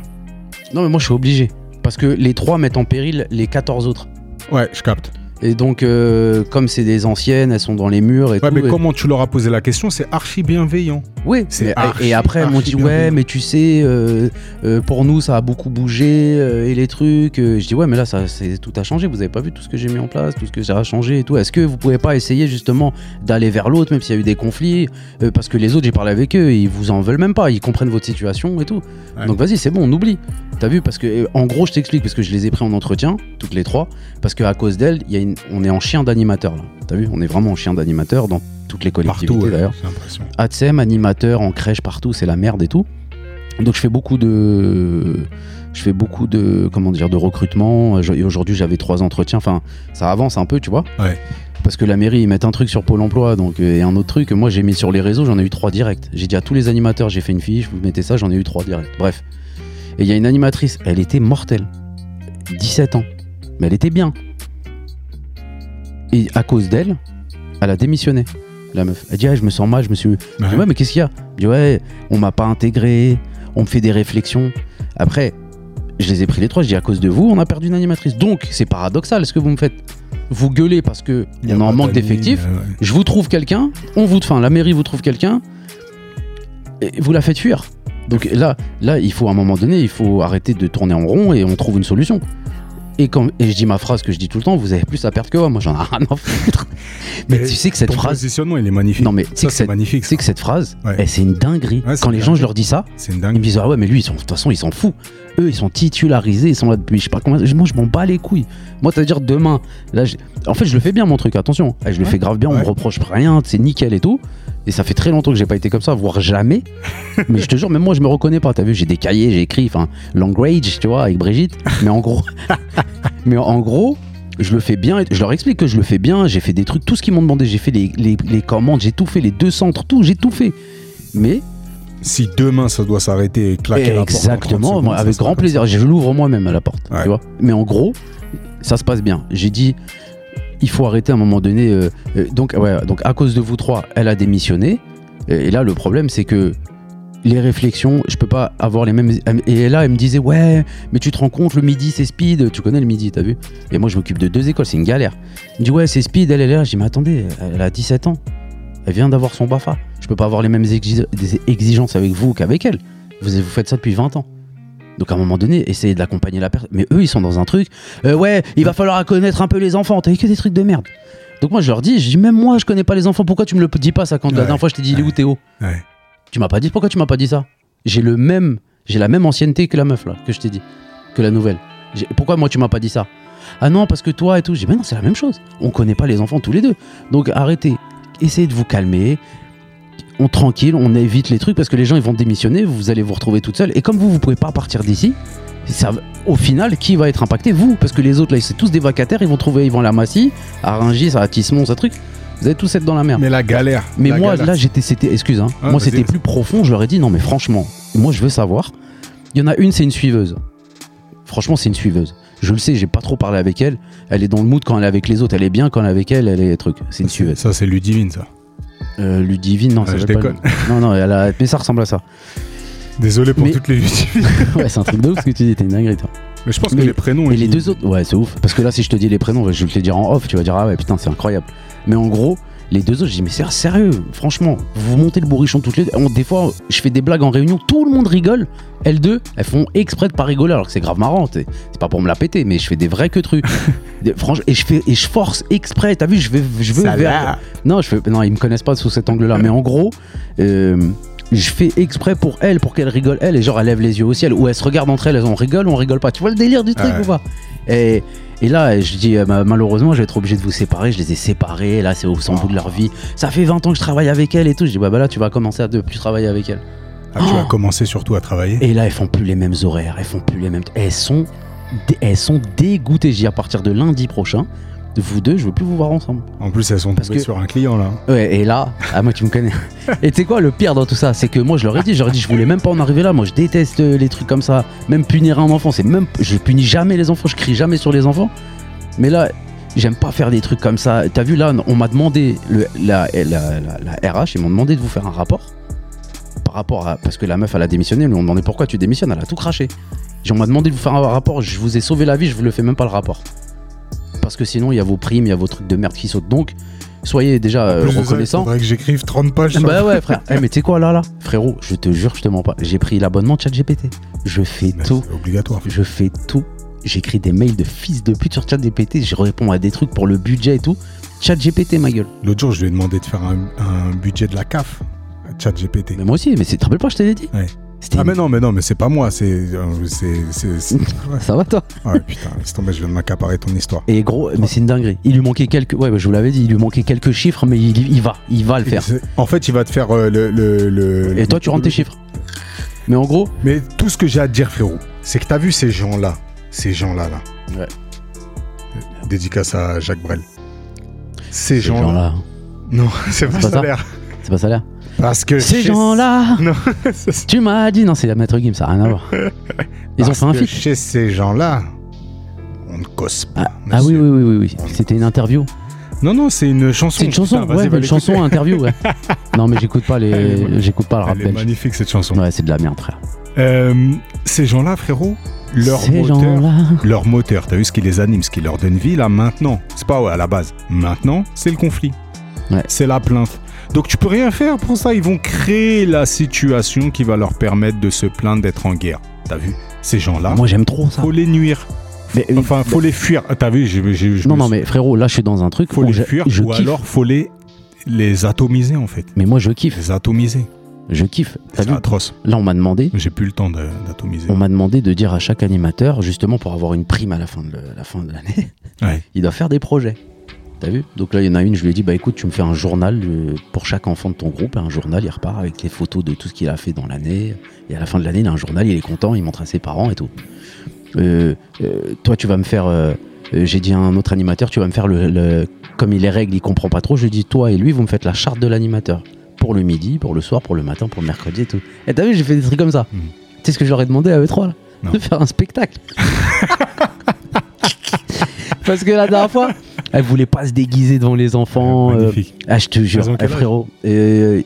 Non mais moi je suis obligé. Parce que les trois mettent en péril les 14 autres. Ouais, je capte. Et donc euh, comme c'est des anciennes, elles sont dans les murs et Ouais, tout. mais et- comment tu leur as posé la question, c'est archi bienveillant. Oui, C'est archi, et après elles m'ont dit ouais mais tu sais euh, euh, pour nous ça a beaucoup bougé et les trucs je dis ouais mais là ça c'est tout a changé vous avez pas vu tout ce que j'ai mis en place tout ce que j'ai a changé et tout est-ce que vous pouvez pas essayer justement d'aller vers l'autre même s'il y a eu des conflits parce que les autres j'ai parlé avec eux ils vous en veulent même pas ils comprennent votre situation et tout Ouais. donc vas-y c'est bon on oublie t'as vu parce que en gros je t'explique parce que je les ai pris en entretien toutes les trois parce que à cause d'elles il y a une- on est en chien d'animateur là t'as vu on est vraiment en chien d'animateur dans toutes les collectivités Partout, d'ailleurs. ATSEM, animateur, en crèche partout, c'est la merde et tout. Donc je fais beaucoup de, je fais beaucoup de, comment dire, de recrutement. Et Aujourd'hui j'avais trois entretiens. Enfin, ça avance un peu, tu vois. Ouais. Parce que la mairie ils mettent un truc sur Pôle Emploi, donc euh, et un autre truc. Moi j'ai mis sur les réseaux, j'en ai eu trois directs. J'ai dit à tous les animateurs, j'ai fait une fiche, vous mettez ça, j'en ai eu trois directs. Bref. Et il y a une animatrice, elle était mortelle, 17 ans, mais elle était bien. Et à cause d'elle, elle a démissionné. La meuf. Elle dit ah, je me sens mal, je me suis je dis, ouais, mais qu'est-ce qu'il y a? Je dis, ouais, on m'a pas intégré, on me fait des réflexions. Après, je les ai pris les trois, je dis, à cause de vous, on a perdu une animatrice. Donc, c'est paradoxal ce que vous me faites. Vous gueulez parce que Il y a on est en manque d'effectifs. euh, ouais. Je vous trouve quelqu'un, on vous, enfin, la mairie vous trouve quelqu'un, et vous la faites fuir. Donc là, là, il faut à un moment donné, il faut arrêter de tourner en rond et on trouve une solution. Et, quand, et je dis ma phrase que je dis tout le temps, vous avez plus à perdre que moi, moi j'en ai rien à foutre. Mais, Mais tu sais que cette Ton phrase, positionnement, il est magnifique. non mais tu sais ça, que c'est cette, magnifique. que cette phrase, Ouais. eh, c'est une dinguerie. Ouais, c'est Quand les gens, je leur dis ça, C'est une ils me disent ah ouais mais lui ils sont de toute façon ils s'en foutent. Eux ils sont titularisés, ils sont là depuis je sais pas combien. Moi je m'en bats les couilles. Moi c'est à dire demain là en fait je le fais bien mon truc attention. Eh, je le Ouais. fais grave bien, on Ouais. me reproche rien, c'est nickel et tout. Et ça fait très longtemps que j'ai pas été comme ça, voire jamais. mais je te jure même moi je me reconnais pas. T'as vu j'ai des cahiers, j'ai écrit enfin language tu vois avec Brigitte. Mais en gros mais en gros je le fais bien, je leur explique que je le fais bien, j'ai fait des trucs, tout ce qu'ils m'ont demandé, j'ai fait les, les- les commandes, j'ai tout fait, les deux centres, tout, j'ai tout fait. Mais Si demain ça doit s'arrêter et claquer la porte en 30 Exactement, secondes, avec grand plaisir. Je l'ouvre moi-même à la porte, Ouais. tu vois. Mais en gros, ça se passe bien. J'ai dit, il faut arrêter à un moment donné. euh, euh, donc, ouais, donc à cause de vous trois, elle a démissionné. Et, et là, le problème, c'est que les réflexions, je peux pas avoir les mêmes. Et là, elle me disait, ouais, mais tu te rends compte, le midi, c'est speed. Tu connais le midi, t'as vu? Et moi, je m'occupe de deux écoles, c'est une galère. Elle me dit, ouais, c'est speed, elle, est là. Je dis, mais attendez, elle a 17 ans. Elle vient d'avoir son BAFA. Je peux pas avoir les mêmes des exigences avec vous qu'avec elle. Vous, vous faites ça depuis 20 ans. Donc à un moment donné, essayez d'accompagner la personne. Mais eux, ils sont dans un truc. euh, ouais, il va falloir connaître un peu les enfants. T'as que des trucs de merde. Donc moi, je leur dis, je dis même moi, je connais pas les enfants. Pourquoi tu me le dis pas ça quand la dernière fois je t'ai dit, il est où Théo Ouais. Tu m'as pas dit pourquoi tu m'as pas dit ça? J'ai le même, j'ai la même ancienneté que la meuf là que je t'ai dit, que la nouvelle. Pourquoi moi tu m'as pas dit ça? Ah non parce que toi et tout. J'ai dit mais non c'est la même chose. On connaît pas les enfants tous les deux. Donc arrêtez, essayez de vous calmer. On tranquille, on évite les trucs parce que les gens ils vont démissionner, vous allez vous retrouver toute seule. Et comme vous vous pouvez pas partir d'ici, ça, au final qui va être impacté? Vous parce que les autres là c'est tous des vacataires, ils vont trouver, ils vont à la Massy, à Rungis, à ça truc. Vous allez tous être dans la merde. Mais la galère. Mais la moi, galère. là, j'étais, c'était, excuse, hein, Ah, moi, c'était plus profond. Je leur ai dit, non, mais franchement, moi, je veux savoir. Il y en a une, c'est une suiveuse. Franchement, c'est une suiveuse. Je le sais, j'ai pas trop parlé avec elle. Elle est dans le mood quand elle est avec les autres. Elle est bien quand elle est avec elle, elle est truc. C'est une Ça, suiveuse. Ça, c'est Ludivine, ça. Euh, Ludivine, non, Ouais, ça je pas. Non, non, elle a... mais ça ressemble à ça. Désolé pour Mais- toutes les Ludivine. ouais, c'est un truc de ouf ce que tu dis, t'es une dinguerie, toi. Mais je pense Mais- que les prénoms. Mais les deux autres, ouais, c'est ouf. Parce que là, si je te dis les prénoms, je vais te les dire en off, tu vas dire, ah ouais, putain, c'est incroyable. Mais en gros, les deux autres, je dis, mais c'est sérieux, franchement, vous montez le bourrichon toutes les deux. On- Des fois, je fais des blagues en réunion, tout le monde rigole. Elles deux, elles font exprès de pas rigoler, alors que c'est grave marrant. C'est pas pour me la péter, mais je fais des vrais que trucs. Franchement, et je fais et je force exprès. T'as vu, je vais, je veux Ça vers. va. Non, je fais, non, ils me connaissent pas sous cet angle-là. Mais en gros, euh, je fais exprès pour elle, pour qu'elle rigole elle, et genre elle lève les yeux au ciel, ou elles se regardent entre elles, elles on rigole ou on rigole pas. Tu vois le délire du truc Ouais. ou pas? Et, et là, je dis euh, ma- malheureusement, je vais être obligé de vous séparer. Je les ai séparés. Là, c'est au sans bout de leur vie. Ça fait 20 ans que je travaille avec elle et tout. Je dis bah, bah là, tu vas commencer à ne plus travailler avec elle. Ah, tu vas Oh. commencer surtout à travailler? Et là, elles font plus les mêmes horaires. Elles font plus les mêmes. Elles sont, elles sont dégoûtées. Je dis à partir de lundi prochain, vous deux, je veux plus vous voir ensemble. En plus, elles sont Parce tombées que- sur un client là. Ouais, et là, ah moi tu me connais. Et tu sais quoi, le pire dans tout ça, c'est que moi je leur ai dit, je leur ai dit, je voulais même pas en arriver là. Moi je déteste euh, les trucs comme ça. Même punir un enfant, c'est même, je punis jamais les enfants, je crie jamais sur les enfants. Mais là, j'aime pas faire des trucs comme ça. T'as vu là, on m'a demandé, le, la, la, la- la RH, ils m'ont demandé de vous faire un rapport. Par rapport à. Parce que la meuf, elle a démissionné, lui ont demandé pourquoi tu démissionnes, elle a tout craché. On m'a demandé de vous faire un rapport, je vous ai sauvé la vie, je vous le fais même pas le rapport. Parce que sinon, il y a vos primes, il y a vos trucs de merde qui sautent. Donc, soyez déjà euh, ça, il faudrait que j'écrive 30 pages. Bah ouais frère. Eh, mais tu sais quoi là là? Frérot, je te jure, je te mens pas. J'ai pris l'abonnement ChatGPT. Je fais Mais tout. Obligatoire. Je fais tout. J'écris des mails de fils de pute sur ChatGPT. Je réponds à des trucs pour le budget et tout. ChatGPT ma gueule. L'autre jour, je lui ai demandé de faire un, un budget de la CAF. Chat GPT. Mais moi aussi, mais c'est- te rappelles pas, je te l'ai dit? Ouais. Ah mais non, mais non, mais c'est pas moi, c'est... euh. Ça va toi Ouais, putain, laisse tomber, je viens de m'accaparer ton histoire. Et gros, mais c'est une dinguerie. Il lui manquait quelques. Ouais, bah, je vous l'avais dit, il lui manquait quelques chiffres, mais il, il va, il va le faire. En fait, il va te faire euh, le, le, le- Et toi, tu rentres tes chiffres. Mais en gros, Mais tout ce que j'ai à te dire, frérot, c'est que t'as vu ces gens-là, ces gens-là, là. Ouais. Dédicace à Jacques Brel. Ces ces gens-là. gens-là, Non, c'est pas pas ça salaire. c'est pas ça l'air. Parce que Ces gens-là, tu m'as dit, non, c'est la Maître Gims, ça n'a rien à voir. Ils ont fait un que feat. Chez ces gens-là, on ne cause pas. Ah, ah oui, oui, oui, oui, oui. C'était une interview. Non, non, c'est une chanson. C'est une chanson, Putain, ouais, une chanson, interview, ouais. non, mais j'écoute pas les, j'écoute pas le rap Elle est magnifique cette chanson. Ouais, c'est de la merde, frère. Euh, ces gens-là, frérot, leur Ces moteur, leur moteur, t'as vu ce qui les anime, ce qui leur donne vie là maintenant. C'est pas ouais, à la base. Maintenant, c'est le conflit. Ouais. C'est la plainte. Donc tu peux rien faire pour ça. Ils vont créer la situation qui va leur permettre de se plaindre d'être en guerre. T'as vu? Ces gens-là, Moi, j'aime trop ça. faut les nuire. Mais, euh, Enfin, faut les fuir. Ah, T'as vu? Je non, non, suis- mais frérot, là, je suis dans un truc faut les fuir je ou kiffe. alors faut les les atomiser en fait. Mais moi, je kiffe. Les atomiser. Je kiffe. C'est atroce. Là, on m'a demandé. J'ai plus le temps d'atomiser. On m'a demandé de dire à chaque animateur, justement pour avoir une prime à la fin de le- la fin de l'année, Ouais. il doit faire des projets. T'as vu Donc là, il y en a une, je lui ai dit, bah écoute, tu me fais un journal euh, pour chaque enfant de ton groupe. Un journal, il repart avec les photos de tout ce qu'il a fait dans l'année. Et à la fin de l'année, il a un journal, il est content, il montre à ses parents et tout. Euh, euh, toi, tu vas me faire. euh, J'ai dit à un autre animateur, tu vas me faire le, le- Comme il les règles, il comprend pas trop. Je lui dis, toi et lui, vous me faites la charte de l'animateur. Pour le midi, pour le soir, pour le matin, pour le mercredi et tout. Et t'as vu, j'ai fait des trucs comme ça. Mhm. Tu sais ce que je leur ai demandé à eux trois là Non. De faire un spectacle. Parce que la dernière fois, elle voulait pas se déguiser devant les enfants. euh, Magnifique. ah, je te jure, eh, frérot. euh,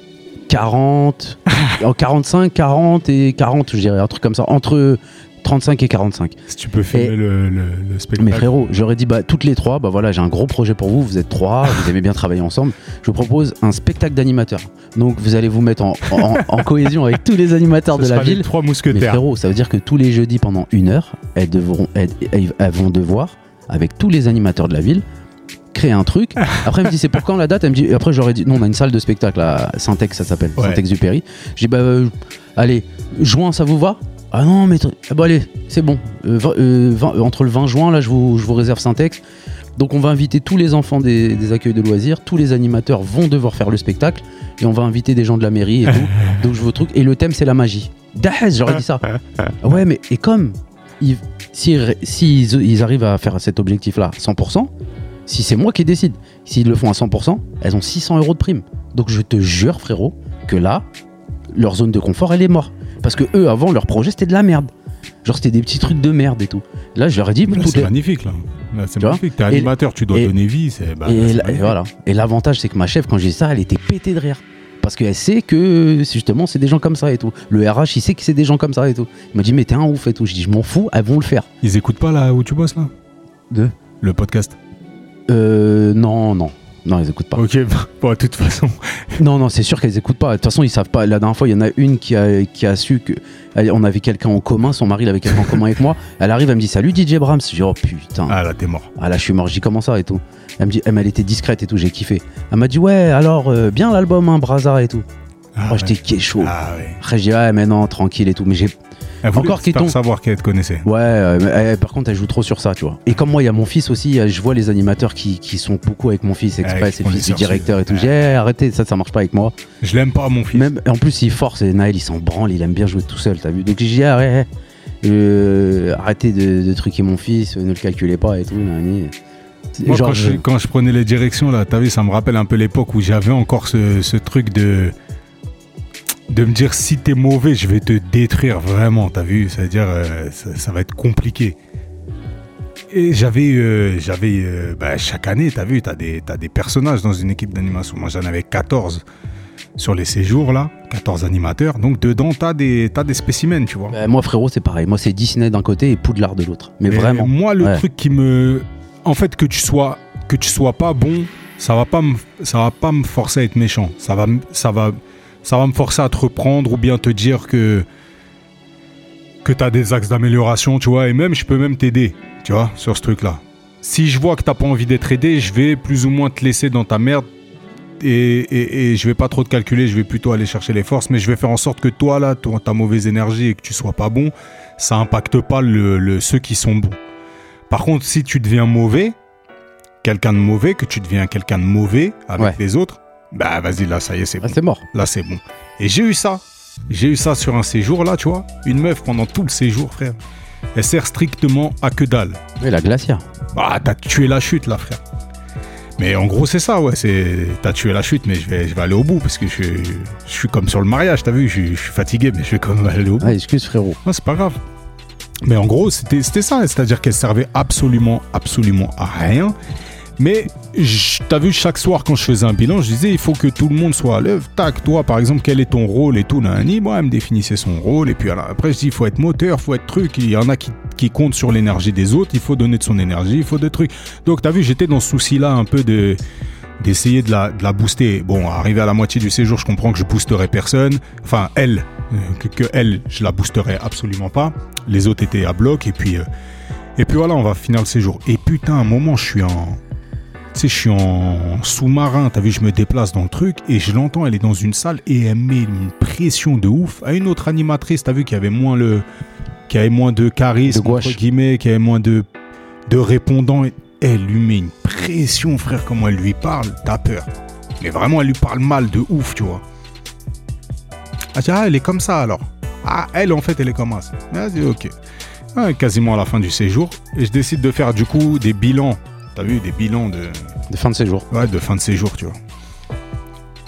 40, en 45, 40 et 40, je dirais, un truc comme ça. Entre 35 et 45. Si tu peux filmer le, le, le spectacle. Mais frérot, j'aurais dit, bah, toutes les trois, bah voilà, j'ai un gros projet pour vous, vous êtes trois, vous aimez bien travailler ensemble. Je vous propose un spectacle d'animateurs. Donc vous allez vous mettre en, en- en cohésion avec tous les animateurs Ce de la ville. trois Mais mousquetaires. frérot, ça veut dire que tous les jeudis pendant une heure, elles, devront, elles, elles- elles vont devoir, avec tous les animateurs de la ville, créer un truc. Après, elle me dit c'est pour quand la date? Elle me dit, après, j'aurais dit non, on a une salle de spectacle à Syntex, ça s'appelle, Ouais. Syntex-Dupéry. J'ai dit bah, euh, allez, juin, ça vous va? Ah non, mais ah bah, allez, c'est bon. Euh, euh, entre le 20 juin, là, je vous, je vous réserve Syntex. Donc, on va inviter tous les enfants des, des accueils de loisirs, tous les animateurs vont devoir faire le spectacle, et on va inviter des gens de la mairie et tout. Donc, je veux truc. Et le thème, c'est la magie. Dahez, j'aurais dit ça. Ouais, mais et comme ils, s'ils s'ils- ils arrivent à faire cet objectif-là 100%, si c'est moi qui décide, s'ils le font à 100%, elles ont 600 euros de prime. Donc je te jure, frérot, que là, leur zone de confort, elle est morte. Parce que eux, avant, leur projet, c'était de la merde. Genre, c'était des petits trucs de merde et tout. Là, je leur ai dit, c'est est- magnifique là. Là, c'est magnifique. T'es animateur, tu dois et- donner vie. C'est bah, et, magnifique. voilà. Et l'avantage, c'est que ma chef, quand j'ai dit ça, elle était pétée de rire. Parce qu'elle sait que justement, c'est des gens comme ça et tout. Le RH, il sait que c'est des gens comme ça et tout. Il m'a dit, mais t'es un ouf et tout. Je dis, je m'en fous, elles vont le faire. Ils écoutent pas là où tu bosses là? De Le podcast. Euh, non, non. Non, ils écoutent pas. Ok, bon, de toute façon. Non, non, c'est sûr qu'elles écoutent pas. De toute façon, ils savent pas. La dernière fois, il y en a une qui a, qui a su que elle- on avait quelqu'un en commun. Son mari, il avait quelqu'un en commun avec moi. Elle arrive, elle me dit Salut DJ Brahms. Je dis Oh putain. Ah là, t'es mort. Ah là, je suis mort. Je dis Comment ça et tout. Elle me dit Elle, elle était discrète et tout. J'ai kiffé. Elle m'a dit Ouais, alors, euh, bien l'album, hein, Braza et tout. Ah, Moi, ouais. j'étais chaud. Ah ouais. Après, je dis Ouais, mais non, tranquille et tout. Mais j'ai. Elle Encore Kéton. savoir qu'elle te connaissait. Ouais, euh, euh, par contre, elle joue trop sur ça, tu vois. Et comme moi, il y a mon fils aussi. euh, Je vois les animateurs qui, qui sont beaucoup avec mon fils exprès. C'est le font fils du directeur et tout. J'ai Eh, arrêtez, ça, ça marche pas avec moi. Je l'aime pas, mon fils. Même, en plus, il force et Naël, il s'en branle, il aime bien jouer tout seul, t'as vu. Donc j'ai dit, ouais, euh, arrêtez de, de truquer mon fils, ne le calculez pas et tout. nani. Moi, Genre, quand, je, je- quand je prenais les directions, là, t'as vu, ça me rappelle un peu l'époque où j'avais encore ce, ce truc de. De me dire si t'es mauvais, je vais te détruire vraiment, t'as vu? C'est-à-dire, euh, ça, ça va être compliqué. Et j'avais. euh, j'avais euh, bah, chaque année, t'as vu, t'as des, t'as des personnages dans une équipe d'animation. Moi, j'en avais 14 sur les séjours, là, 14 animateurs. Donc, dedans, t'as des, t'as des spécimens, tu vois. Bah, moi, frérot, c'est pareil. Moi, c'est Disney d'un côté et Poudlard de l'autre. Mais vraiment. Moi, le Ouais. truc qui me. En fait, que tu sois, que tu sois pas bon, ça va pas me, ça va pas me forcer à être méchant. Ça va, ça va, ça va me forcer à te reprendre ou bien te dire que que t'as des axes d'amélioration, tu vois. Et même, je peux même t'aider, tu vois, sur ce truc-là. Si je vois que t'as pas envie d'être aidé, je vais plus ou moins te laisser dans ta merde. Et, et, et je vais pas trop te calculer, je vais plutôt aller chercher les forces, mais je vais faire en sorte que toi, là, ton- ta mauvaise énergie et que tu sois pas bon, ça impacte pas le, le- ceux qui sont bons. Par contre, si tu deviens mauvais, quelqu'un de mauvais, que tu deviens quelqu'un de mauvais avec Ouais. les autres, bah vas-y, là, ça y est, c'est Ah, bon. c'est mort. Là, c'est bon. Et j'ai eu ça. J'ai eu ça sur un séjour, là, tu vois. Une meuf pendant tout le séjour, frère. Elle sert strictement à que dalle. Oui, la glacière. Bah, t'as tué la chute, là, frère. Mais en gros, c'est ça, ouais. C'est, t'as tué la chute, mais je vais, je vais aller au bout parce que je, je suis comme sur le mariage, t'as vu. Je, je suis fatigué, mais je vais quand même aller au bout. Ah, excuse, frérot. Non, c'est pas grave. Mais en gros, c'était c'était ça. C'est-à-dire qu'elle servait absolument, absolument à rien. Mais t'as vu, chaque soir, quand je faisais un bilan, je disais, il faut que tout le monde soit à l'œuvre. Tac, toi, par exemple, quel est ton rôle et tout, nani. Moi, elle me définissait son rôle. Et puis alors, après, je dis, il faut être moteur, il faut être truc. Il y en a qui, qui comptent sur l'énergie des autres. Il faut donner de son énergie, il faut des trucs. Donc, t'as vu, j'étais dans ce souci-là un peu de d'essayer de la, de la booster. Bon, arrivé à la moitié du séjour, je comprends que je boosterai personne. Enfin, elle, euh, que, que elle, je la boosterai absolument pas. Les autres étaient à bloc et puis euh, et puis voilà, on va finir le séjour. Et putain, un moment, je suis en sais, je suis en sous-marin, t'as vu, je me déplace dans le truc et je l'entends, elle est dans une salle et elle met une pression de ouf à une autre animatrice, t'as vu, qui avait moins le, qui avait moins de charisme, De entre guillemets, qui avait moins de, de répondants. Elle lui met une pression, frère, comment elle lui parle, t'as peur. Mais vraiment, elle lui parle mal de ouf, tu vois. Ah, tiens, elle est comme ça alors. Ah, elle, en fait, elle est comme ça. Vas-y, ok. Ouais, quasiment à la fin du séjour. Et je décide de faire, du coup, des bilans. T'as vu, des bilans de, De fin de séjour. Ouais, de fin de séjour, tu vois.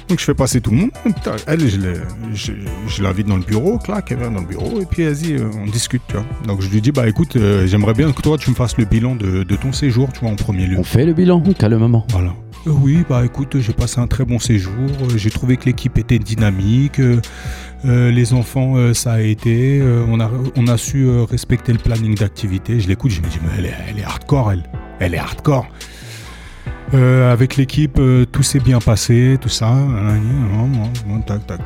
Donc je fais passer tout le monde. Elle, je, l'ai- je, je l'invite dans le bureau, clac, elle vient dans le bureau, et puis vas-y, euh, on discute, tu vois. Donc je lui dis, bah écoute, euh, j'aimerais bien que toi, tu me fasses le bilan de, de ton séjour, tu vois, en premier lieu. On fait le bilan, calmement. Voilà. Euh, oui, bah écoute, j'ai passé un très bon séjour. euh, J'ai trouvé que l'équipe était dynamique. euh, euh, les enfants, euh, ça a été. euh, on, a, su euh, respecter le planning d'activité. Je l'écoute, je me dis, mais elle est, hardcore, elle. Elle est hardcore. Euh, avec l'équipe, euh, tout s'est bien passé, tout ça. hein, hein, hein, tac, tac.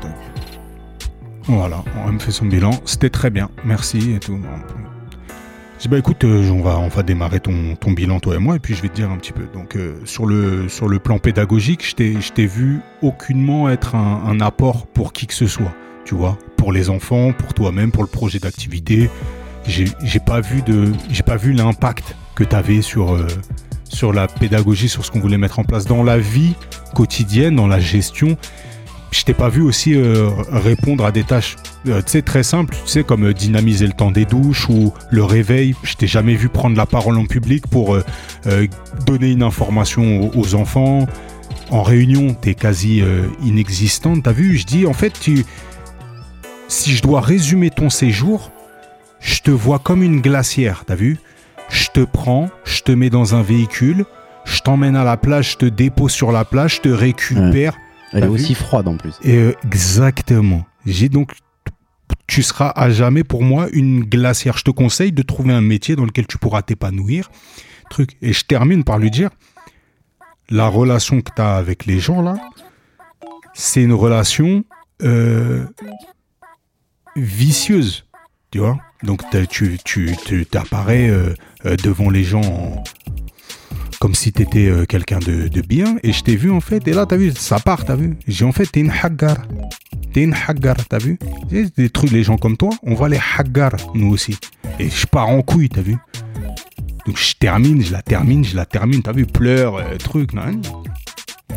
Voilà, on me fait son bilan. C'était très bien, merci et tout. Je dis bah écoute, euh, on va on démarrer ton, ton bilan toi et moi et puis je vais te dire un petit peu. Donc euh, sur le sur le plan pédagogique, je t'ai vu aucunement être un, apport pour qui que ce soit, tu vois, pour les enfants, pour toi-même, pour le projet d'activité. J'ai pas vu de j'ai pas vu l'impact que tu avais sur euh, sur la pédagogie, sur ce qu'on voulait mettre en place dans la vie quotidienne, dans la gestion. Je t'ai pas vu aussi euh, répondre à des tâches, euh, tu très simples, tu sais, comme euh, dynamiser le temps des douches ou le réveil. Je t'ai jamais vu prendre la parole en public pour donner une information aux, enfants. En réunion, t'es quasi euh, inexistante. T'as vu Je dis, en fait, tu, si je dois résumer ton séjour, je te vois comme une glacière, t'as vu Je te prends, je te mets dans un véhicule, je t'emmène à la plage, je te dépose sur la plage, je te récupère. Elle est vu aussi froide en plus. Et, exactement. J'ai donc, tu seras à jamais pour moi une glacière. Je te conseille de trouver un métier dans lequel tu pourras t'épanouir. Truc. Et je termine par lui dire, la relation que tu as avec les gens là, c'est une relation euh, vicieuse, tu vois? Donc tu tu tu t'apparais euh, euh, devant les gens en- comme si t'étais euh, quelqu'un de, bien et je t'ai vu en fait et là t'as vu ça part t'as vu. J'ai en fait t'es une haggar t'es une haggar t'as vu. Des trucs les gens comme toi on va les haggar nous aussi. Et je pars en couille t'as vu. Donc je termine je la termine je la termine t'as vu pleure euh, truc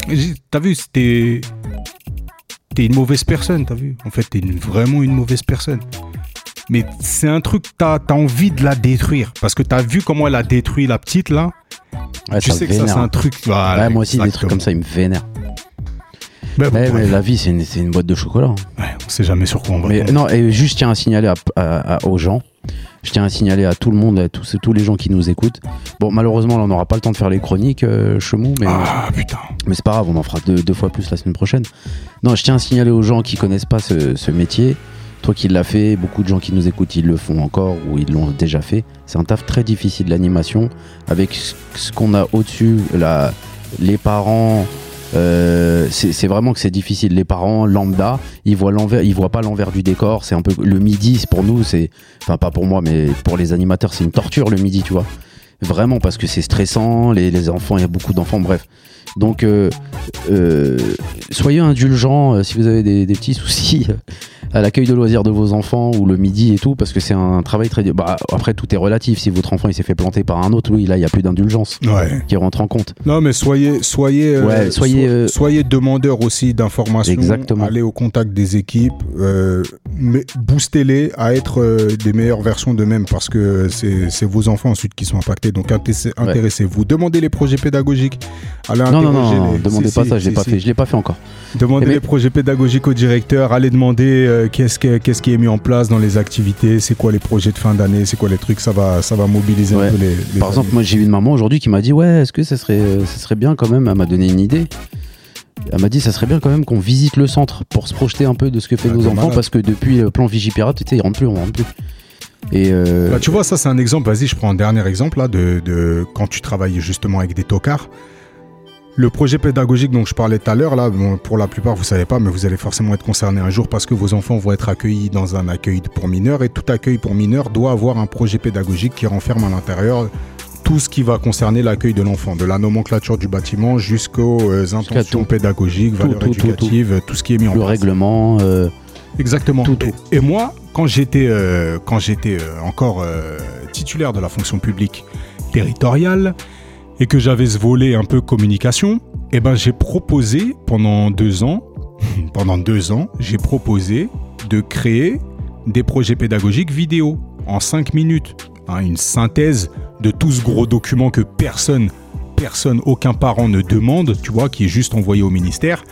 j'ai- t'as vu c'était t'es une mauvaise personne t'as vu. En fait t'es vraiment une mauvaise personne. Mais c'est un truc t'as as envie de la détruire. Parce que t'as vu comment elle a détruit la petite là Ouais, tu sais que ça c'est un truc voilà, Ouais, moi aussi, des trucs comme ça, ils me vénèrent. Mais bon, Mais, mais la vie, c'est une, une boîte de chocolat. hein. Ouais, on sait jamais sur quoi on va Mais non, et juste, je tiens à signaler à- à- à- aux gens, je tiens à signaler à tout le monde, à tous, tous les gens qui nous écoutent. Bon, malheureusement, là, on n'aura pas le temps de faire les chroniques, euh, Chemou, mais, ah putain mais c'est pas grave, on en fera deux, deux fois plus la semaine prochaine. Non, je tiens à signaler aux gens qui connaissent pas ce, ce métier. Toi qui l'as fait, beaucoup de gens qui nous écoutent, ils le font encore ou ils l'ont déjà fait. C'est un taf très difficile, l'animation, avec ce- qu'on a au-dessus, la- les parents. euh, c'est vraiment que c'est difficile. Les parents lambda, ils voient l'envers, ils voient pas l'envers du décor. C'est un peu le midi, pour nous, c'est enfin pas pour moi, mais pour les animateurs, c'est une torture le midi, tu vois. Vraiment parce que c'est stressant. Les, les enfants, il y a beaucoup d'enfants, bref. Donc, euh, euh, soyez indulgents euh, si vous avez des, des petits soucis à l'accueil de loisirs de vos enfants ou le midi et tout, parce que c'est un travail très. Bah, après, tout est relatif. Si votre enfant il s'est fait planter par un autre, oui, là, il n'y a plus d'indulgence ouais qui rentre en compte. non mais soyez soyez Ouais, soyez, so- soyez demandeurs aussi d'informations Exactement. allez au contact des équipes mais boostez-les à être des meilleures versions d'eux-mêmes parce que c'est vos enfants ensuite qui sont impactés donc intéressez- intéressez-vous demandez les projets pédagogiques allez Non, non, non, non, les- demandez si, pas si, ça, je l'ai si, pas fait, je l'ai pas fait encore. Demandez Mais- les projets pédagogiques au directeur, allez demander euh, qu'est-ce que- qu'est-ce qui est mis en place dans les activités, c'est quoi les projets de fin d'année, c'est quoi les trucs, ça va, ça va mobiliser Ouais. un peu les. les Par exemple, moi j'ai eu une maman aujourd'hui qui m'a dit Ouais, est-ce que ça serait, euh, ça serait bien quand même Elle m'a donné une idée. Elle m'a dit Ça serait bien quand même qu'on visite le centre pour se projeter un peu de ce que fait Ah, nos enfants malade. parce que depuis le plan Vigipirate, tu sais, ils rentrent plus, on rentre plus. Et euh, Bah, tu vois, ça c'est un exemple, vas-y, je prends un dernier exemple là, de, de quand tu travailles justement avec des tocards. Le projet pédagogique dont je parlais tout à l'heure, là, bon, pour la plupart, vous savez pas, mais vous allez forcément être concerné un jour parce que vos enfants vont être accueillis dans un accueil pour mineurs et tout accueil pour mineurs doit avoir un projet pédagogique qui renferme à l'intérieur tout ce qui va concerner l'accueil de l'enfant, de la nomenclature du bâtiment jusqu'aux euh, intentions pédagogiques, Tout, valeurs tout, éducatives, tout, ce qui est mis en le place. règlement, euh, Exactement. Et, et moi, quand j'étais euh, quand j'étais encore titulaire de la fonction publique territoriale et que j'avais ce volet un peu communication, eh ben j'ai proposé pendant deux ans, pendant deux ans, j'ai proposé de créer des projets pédagogiques vidéo en cinq minutes, hein, une synthèse de tout ce gros document que personne, personne, aucun parent ne demande, tu vois, qui est juste envoyé au ministère.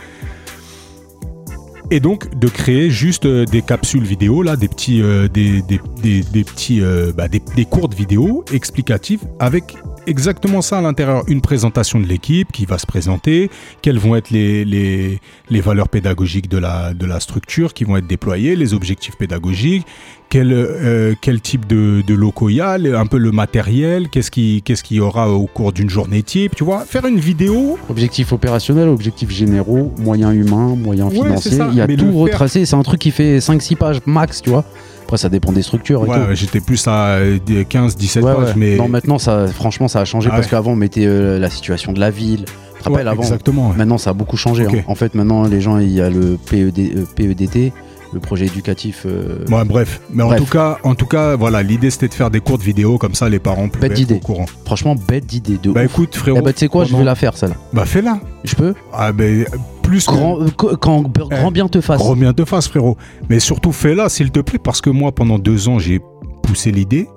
Et donc de créer juste euh, des capsules vidéo là, des petits, euh, des, des, des, des petits, euh, bah, des, des courtes vidéos explicatives avec exactement ça à l'intérieur, une présentation de l'équipe qui va se présenter, quelles vont être les, les, les valeurs pédagogiques de la, de la structure qui vont être déployées, les objectifs pédagogiques, quel, euh, quel type de, de locaux il y a, un peu le matériel, qu'est-ce qui- qu'est-ce qu'il y aura au cours d'une journée type, tu vois, faire une vidéo objectifs opérationnels, objectifs généraux, moyens humains, moyens Ouais, financiers. Il y a mais tout retracé. C'est un truc qui fait 5-6 pages max, tu vois. Après, ça dépend des structures et. Ouais, j'étais plus à 15-17 Ouais, pages, ouais. mais... Non, maintenant, ça, franchement, ça a changé Ah parce qu'avant, on mettait euh, la situation de la ville. Tu te rappelles Ouais, avant Exactement. Maintenant, ça a beaucoup changé. Hein. En fait, maintenant, les gens, il y a le PED, euh, PEDT, le projet éducatif. euh, Ouais, bref. Mais Bref. en tout cas, en tout cas, voilà, l'idée c'était de faire des courtes vidéos comme ça, les parents pouvaient Bête être d'idée. au courant. Franchement, bête d'idée de Bah ouf. écoute, frérot. Eh bah, tu sais quoi, je vais la faire, celle-là. Bah fais-la. Je peux? Ah ben plus grand, euh, qu- Quand grand bien te fasse. Gros bien te fasse, frérot. Mais surtout fais-la, s'il te plaît, parce que moi, pendant deux ans, j'ai poussé l'idée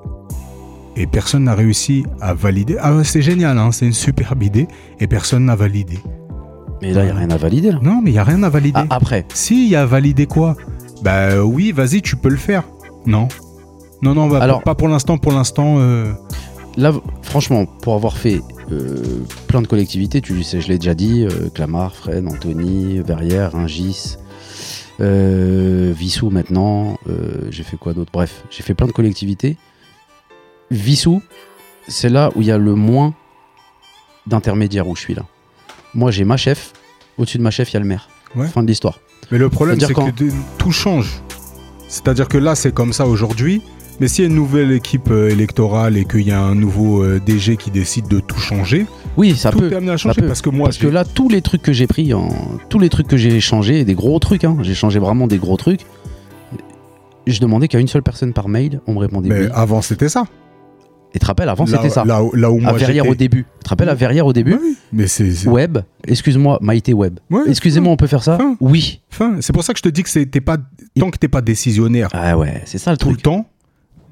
et personne n'a réussi à valider. Ah, c'est génial, hein, c'est une superbe idée et personne n'a validé. Mais là, il n'y a rien à valider. Là. Non, mais il y a rien à valider. Ah, après, Si, il y a validé quoi? Bah oui, vas-y, tu peux le faire. Non. Non, non, bah, Alors- pas pour l'instant. Pour l'instant, euh, Là, franchement, pour avoir fait euh, plein de collectivités, tu sais, je l'ai déjà dit, euh, Clamart, Fresnes, Antony, Verrières, Ringis, euh, Vissou maintenant, euh, j'ai fait quoi d'autre? Bref, j'ai fait plein de collectivités. Vissou, c'est là où il y a le moins d'intermédiaires où je suis là. Moi, j'ai ma chef, au-dessus de ma chef, il y a le maire. Ouais. Fin de l'histoire. Mais le problème, c'est que tout change. C'est-à-dire que là, c'est comme ça aujourd'hui. Mais s'il y a une nouvelle équipe euh, électorale et qu'il y a un nouveau euh, DG qui décide de tout changer, Oui, ça tout peut. est amené à changer. Parce que moi, Parce que là, tous les trucs que j'ai pris, en... tous les trucs que j'ai changés, des gros trucs, hein, j'ai changé vraiment des gros trucs. Je demandais qu'à une seule personne par mail, on me répondait mais oui. avant, c'était ça. Et tu te rappelles, avant c'était ça. Là, où- là où à moi Verrières j'étais- au début. Tu te rappelles à Verrières au début Oui, mais c'est. Web, excuse-moi, Maïté Web. Ouais, Excusez-moi, on peut faire ça Fin. Oui. Fin. C'est pour ça que je te dis que t'es pas tant que t'es pas décisionnaire Ah ouais, c'est ça le tout le temps,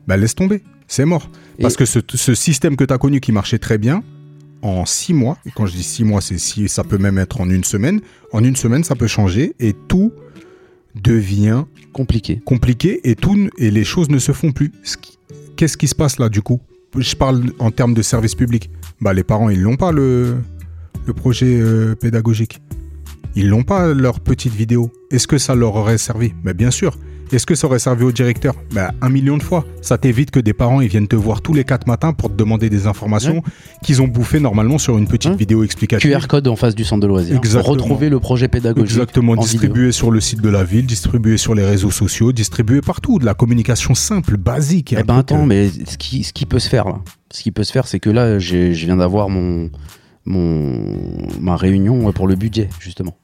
bah laisse tomber, c'est mort. Et- Parce que ce, ce système que tu as connu qui marchait très bien, en six mois, et quand je dis six mois, c'est si ça peut même être en une semaine, en une semaine ça peut changer et tout devient Compliqué. compliqué et tout et les choses ne se font plus. Qu'est-ce qui se passe là du coup? Je parle en termes de service public. Bah les parents ils l'ont pas le le projet euh, pédagogique. Ils l'ont pas leur petite vidéo. Est-ce que ça leur aurait servi? Mais bien sûr. Est-ce que ça aurait servi au directeur? Bah, Un million de fois. Ça t'évite que des parents ils viennent te voir tous les quatre matins pour te demander des informations qu'ils ont bouffées normalement sur une petite Ouais. vidéo explicative. QR code en face du centre de loisirs. Exactement. Retrouver le projet pédagogique. Exactement, en distribué sur le site de la ville, distribué sur les réseaux sociaux, distribué partout, de la communication simple, basique. Eh ben attends, euh, mais ce qui, ce qui peut se faire là, ce qui peut se faire, c'est que là, je viens d'avoir mon, mon ma réunion pour le budget justement.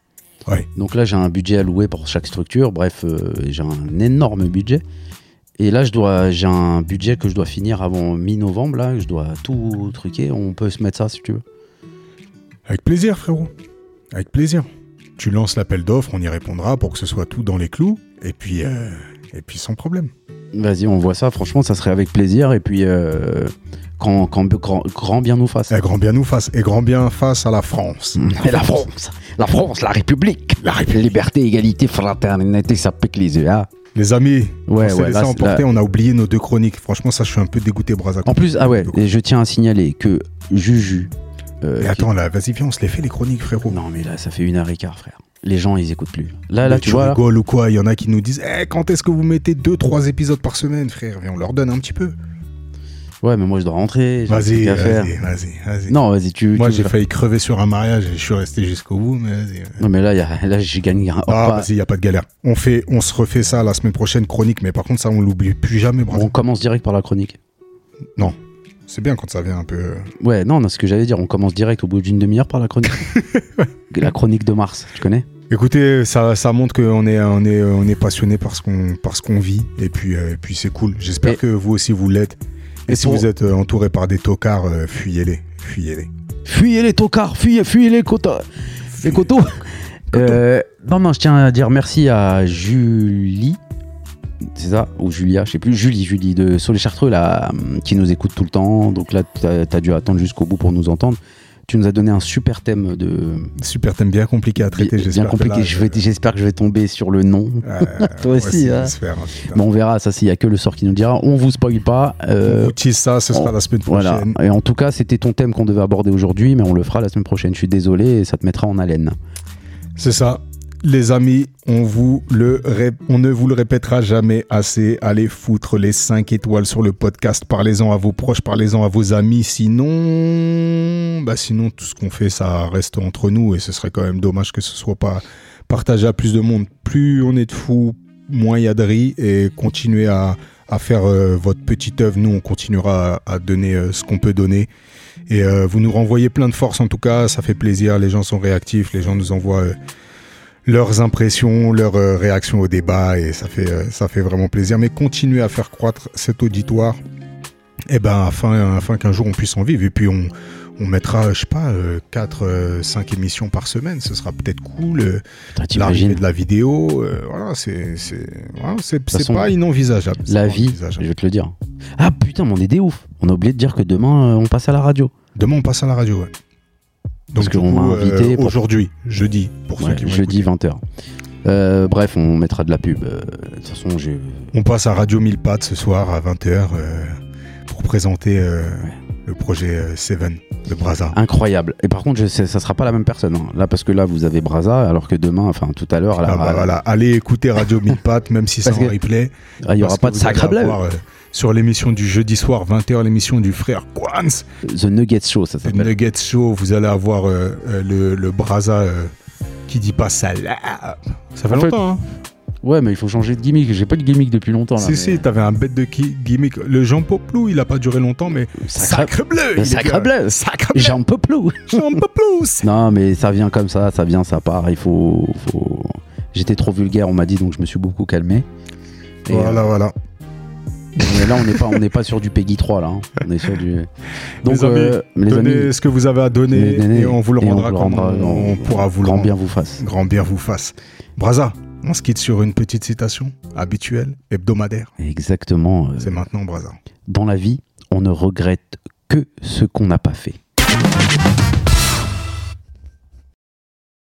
Ouais. Donc là, j'ai un budget alloué pour chaque structure. Bref, euh, j'ai un énorme budget. Et là, je dois, j'ai un budget que je dois finir avant mi-novembre. Là, je dois tout truquer. On peut se mettre ça si tu veux. Avec plaisir, frérot. Avec plaisir. Tu lances l'appel d'offres, on y répondra pour que ce soit tout dans les clous. Et puis, euh, et puis sans problème. Vas-y, on voit ça. Franchement, ça serait avec plaisir. Et puis, euh, quand, quand- grand, grand bien nous fasse. Et grand bien nous face. Et grand bien face à la France. Et la France, la France, la République, la République. liberté, égalité, fraternité, ça pique les yeux. hein. Les amis, Ouais, on s'est ouais. laissé là, c'est- emporter, là- on a oublié nos deux chroniques. Franchement, ça, je suis un peu dégoûté, Brazac. En plus, ah ouais, et je tiens à signaler que Juju. euh, Et qui- attends, là, vas-y, viens, on se les fait, les chroniques, frérot. Non, mais là, ça fait une heure et quart, frère. Les gens, ils écoutent plus. Là, là, Mais tu vois. rigoles ou quoi? Il y en a qui nous disent Eh, quand est-ce que vous mettez deux, trois épisodes par semaine, frère Viens, on leur donne un petit peu. Ouais, mais moi, je dois rentrer. Vas-y, vas-y, vas-y, vas-y. Non, vas-y, tu. Moi, tu- j'ai failli crever sur un mariage et je suis resté jusqu'au bout, mais vas-y. Non, mais là, il y a- là j'ai gagné un. Ah, vas-y, y a pas de galère. On fait, on se refait ça la semaine prochaine, chronique, mais par contre, ça, on l'oublie plus jamais, on commence direct par la chronique. C'est bien quand ça vient un peu. euh, Ouais, non, non, ce que j'allais dire, on commence direct au bout d'une demi-heure par la chronique. la chronique de Mars, tu connais? Écoutez, ça, ça montre qu'on est, on est, on est passionné par ce qu'on, par ce qu'on vit, et puis, euh, et puis c'est cool. J'espère Et- que vous aussi vous l'êtes. Et, Et si pour- vous êtes euh, entouré par des tocards, euh, fuyez-les, fuyez-les. Fuyez les tocards, fuyez, fuyez les cotos. Les cotos. Euh, non, non, je tiens à dire merci à Julie. C'est ça Ou Julia, je sais plus. Julie, Julie de Soleil-Chartreux, là, hum, qui nous écoute tout le temps. Donc là, t'as as dû attendre jusqu'au bout pour nous entendre. Tu nous as donné un super thème de. Super thème bien compliqué à traiter, bien j'espère. que compliqué. là, Je vais- J'espère que je vais tomber sur le nom. euh, Toi aussi, hein. hein, putain. Bon, on verra, ça, s'il y a que le sort qui nous dira. On vous spoil pas. euh, On vous tease ça, ce sera on- la semaine prochaine. Voilà. Et en tout cas, c'était ton thème qu'on devait aborder aujourd'hui, mais on le fera la semaine prochaine. Je suis désolé, et ça te mettra en haleine. C'est ça. Les amis, on, vous le on ne vous le répétera jamais assez. Allez foutre les 5 étoiles sur le podcast. Parlez-en à vos proches, parlez-en à vos amis. Sinon, bah sinon tout ce qu'on fait, ça reste entre nous et ce serait quand même dommage que ce soit pas partagé à plus de monde. Plus on est de fous, moins il y a de riz et continuez à, faire euh, votre petite œuvre. Nous, on continuera à, donner euh, ce qu'on peut donner. Et euh, vous nous renvoyez plein de force en tout cas, ça fait plaisir. Les gens sont réactifs, les gens nous envoient leurs impressions, leurs euh, réactions au débat et ça fait, euh, ça fait vraiment plaisir. Mais continuez à faire croître cet auditoire et ben, afin, afin qu'un jour on puisse en vivre. Et puis on, on mettra, je sais pas, 4, 5 émissions par semaine, ce sera peut-être cool. euh, L'arrivée de la vidéo, euh, voilà, c'est c'est voilà, pas inenvisageable. La vie, je vais te le dire. Ah putain, mais on est des ouf. On a oublié de dire que demain, euh, on passe à la radio. Demain, on passe à la radio. Ouais. Parce Donc, du qu'on m'a invité euh, pour- aujourd'hui, jeudi, pour ceux Ouais, qui vont jeudi écouter. 20h. Euh, bref, on mettra de la pub. Euh, De toute façon, j'ai. On passe à Radio 1000 pattes ce soir à 20h pour présenter le projet Seven de Braza. Incroyable. Et par contre, je sais, ça sera pas la même personne. hein. Là, parce que là, vous avez Braza, alors que demain, enfin tout à l'heure, à la- Ah bah voilà, allez écouter Radio 1000 pattes, même si c'est Parce en replay. ah, il y aura parce pas de sacre bleu. Sur l'émission du jeudi soir, 20h, l'émission du frère Quans, The Nuggets Show, ça le s'appelle. Nugget Show, vous allez avoir euh, euh, le, le Braza euh, qui dit pas salade. Ça fait En fait, longtemps, hein Ouais, mais il faut changer de gimmick. J'ai pas de gimmick depuis longtemps. Là, Si, mais- si, t'avais un bête de qui- gimmick. Le Jean Poplou, il a pas duré longtemps, mais Sacre- bleu sacre bleu. Sacre bleu Jean Poplou. Jean Poplou Non, mais ça vient comme ça, ça vient, ça part. Il faut. faut- J'étais trop vulgaire, on m'a dit, donc je me suis beaucoup calmé. Et, Voilà, voilà. Mais là, on n'est pas, on n'est pas sur du Peggy 3, là. hein. On est sur du. Donc, Les amis, euh, les Donnez ce que vous avez à donner et on vous le on rendra le comme rendra, on, on- pourra vous le grand bien vous fasse. Grand bien vous fasse. Braza, on se quitte sur une petite citation habituelle, hebdomadaire. Exactement. euh, C'est maintenant, Braza. dans la vie, on ne regrette que ce qu'on n'a pas fait.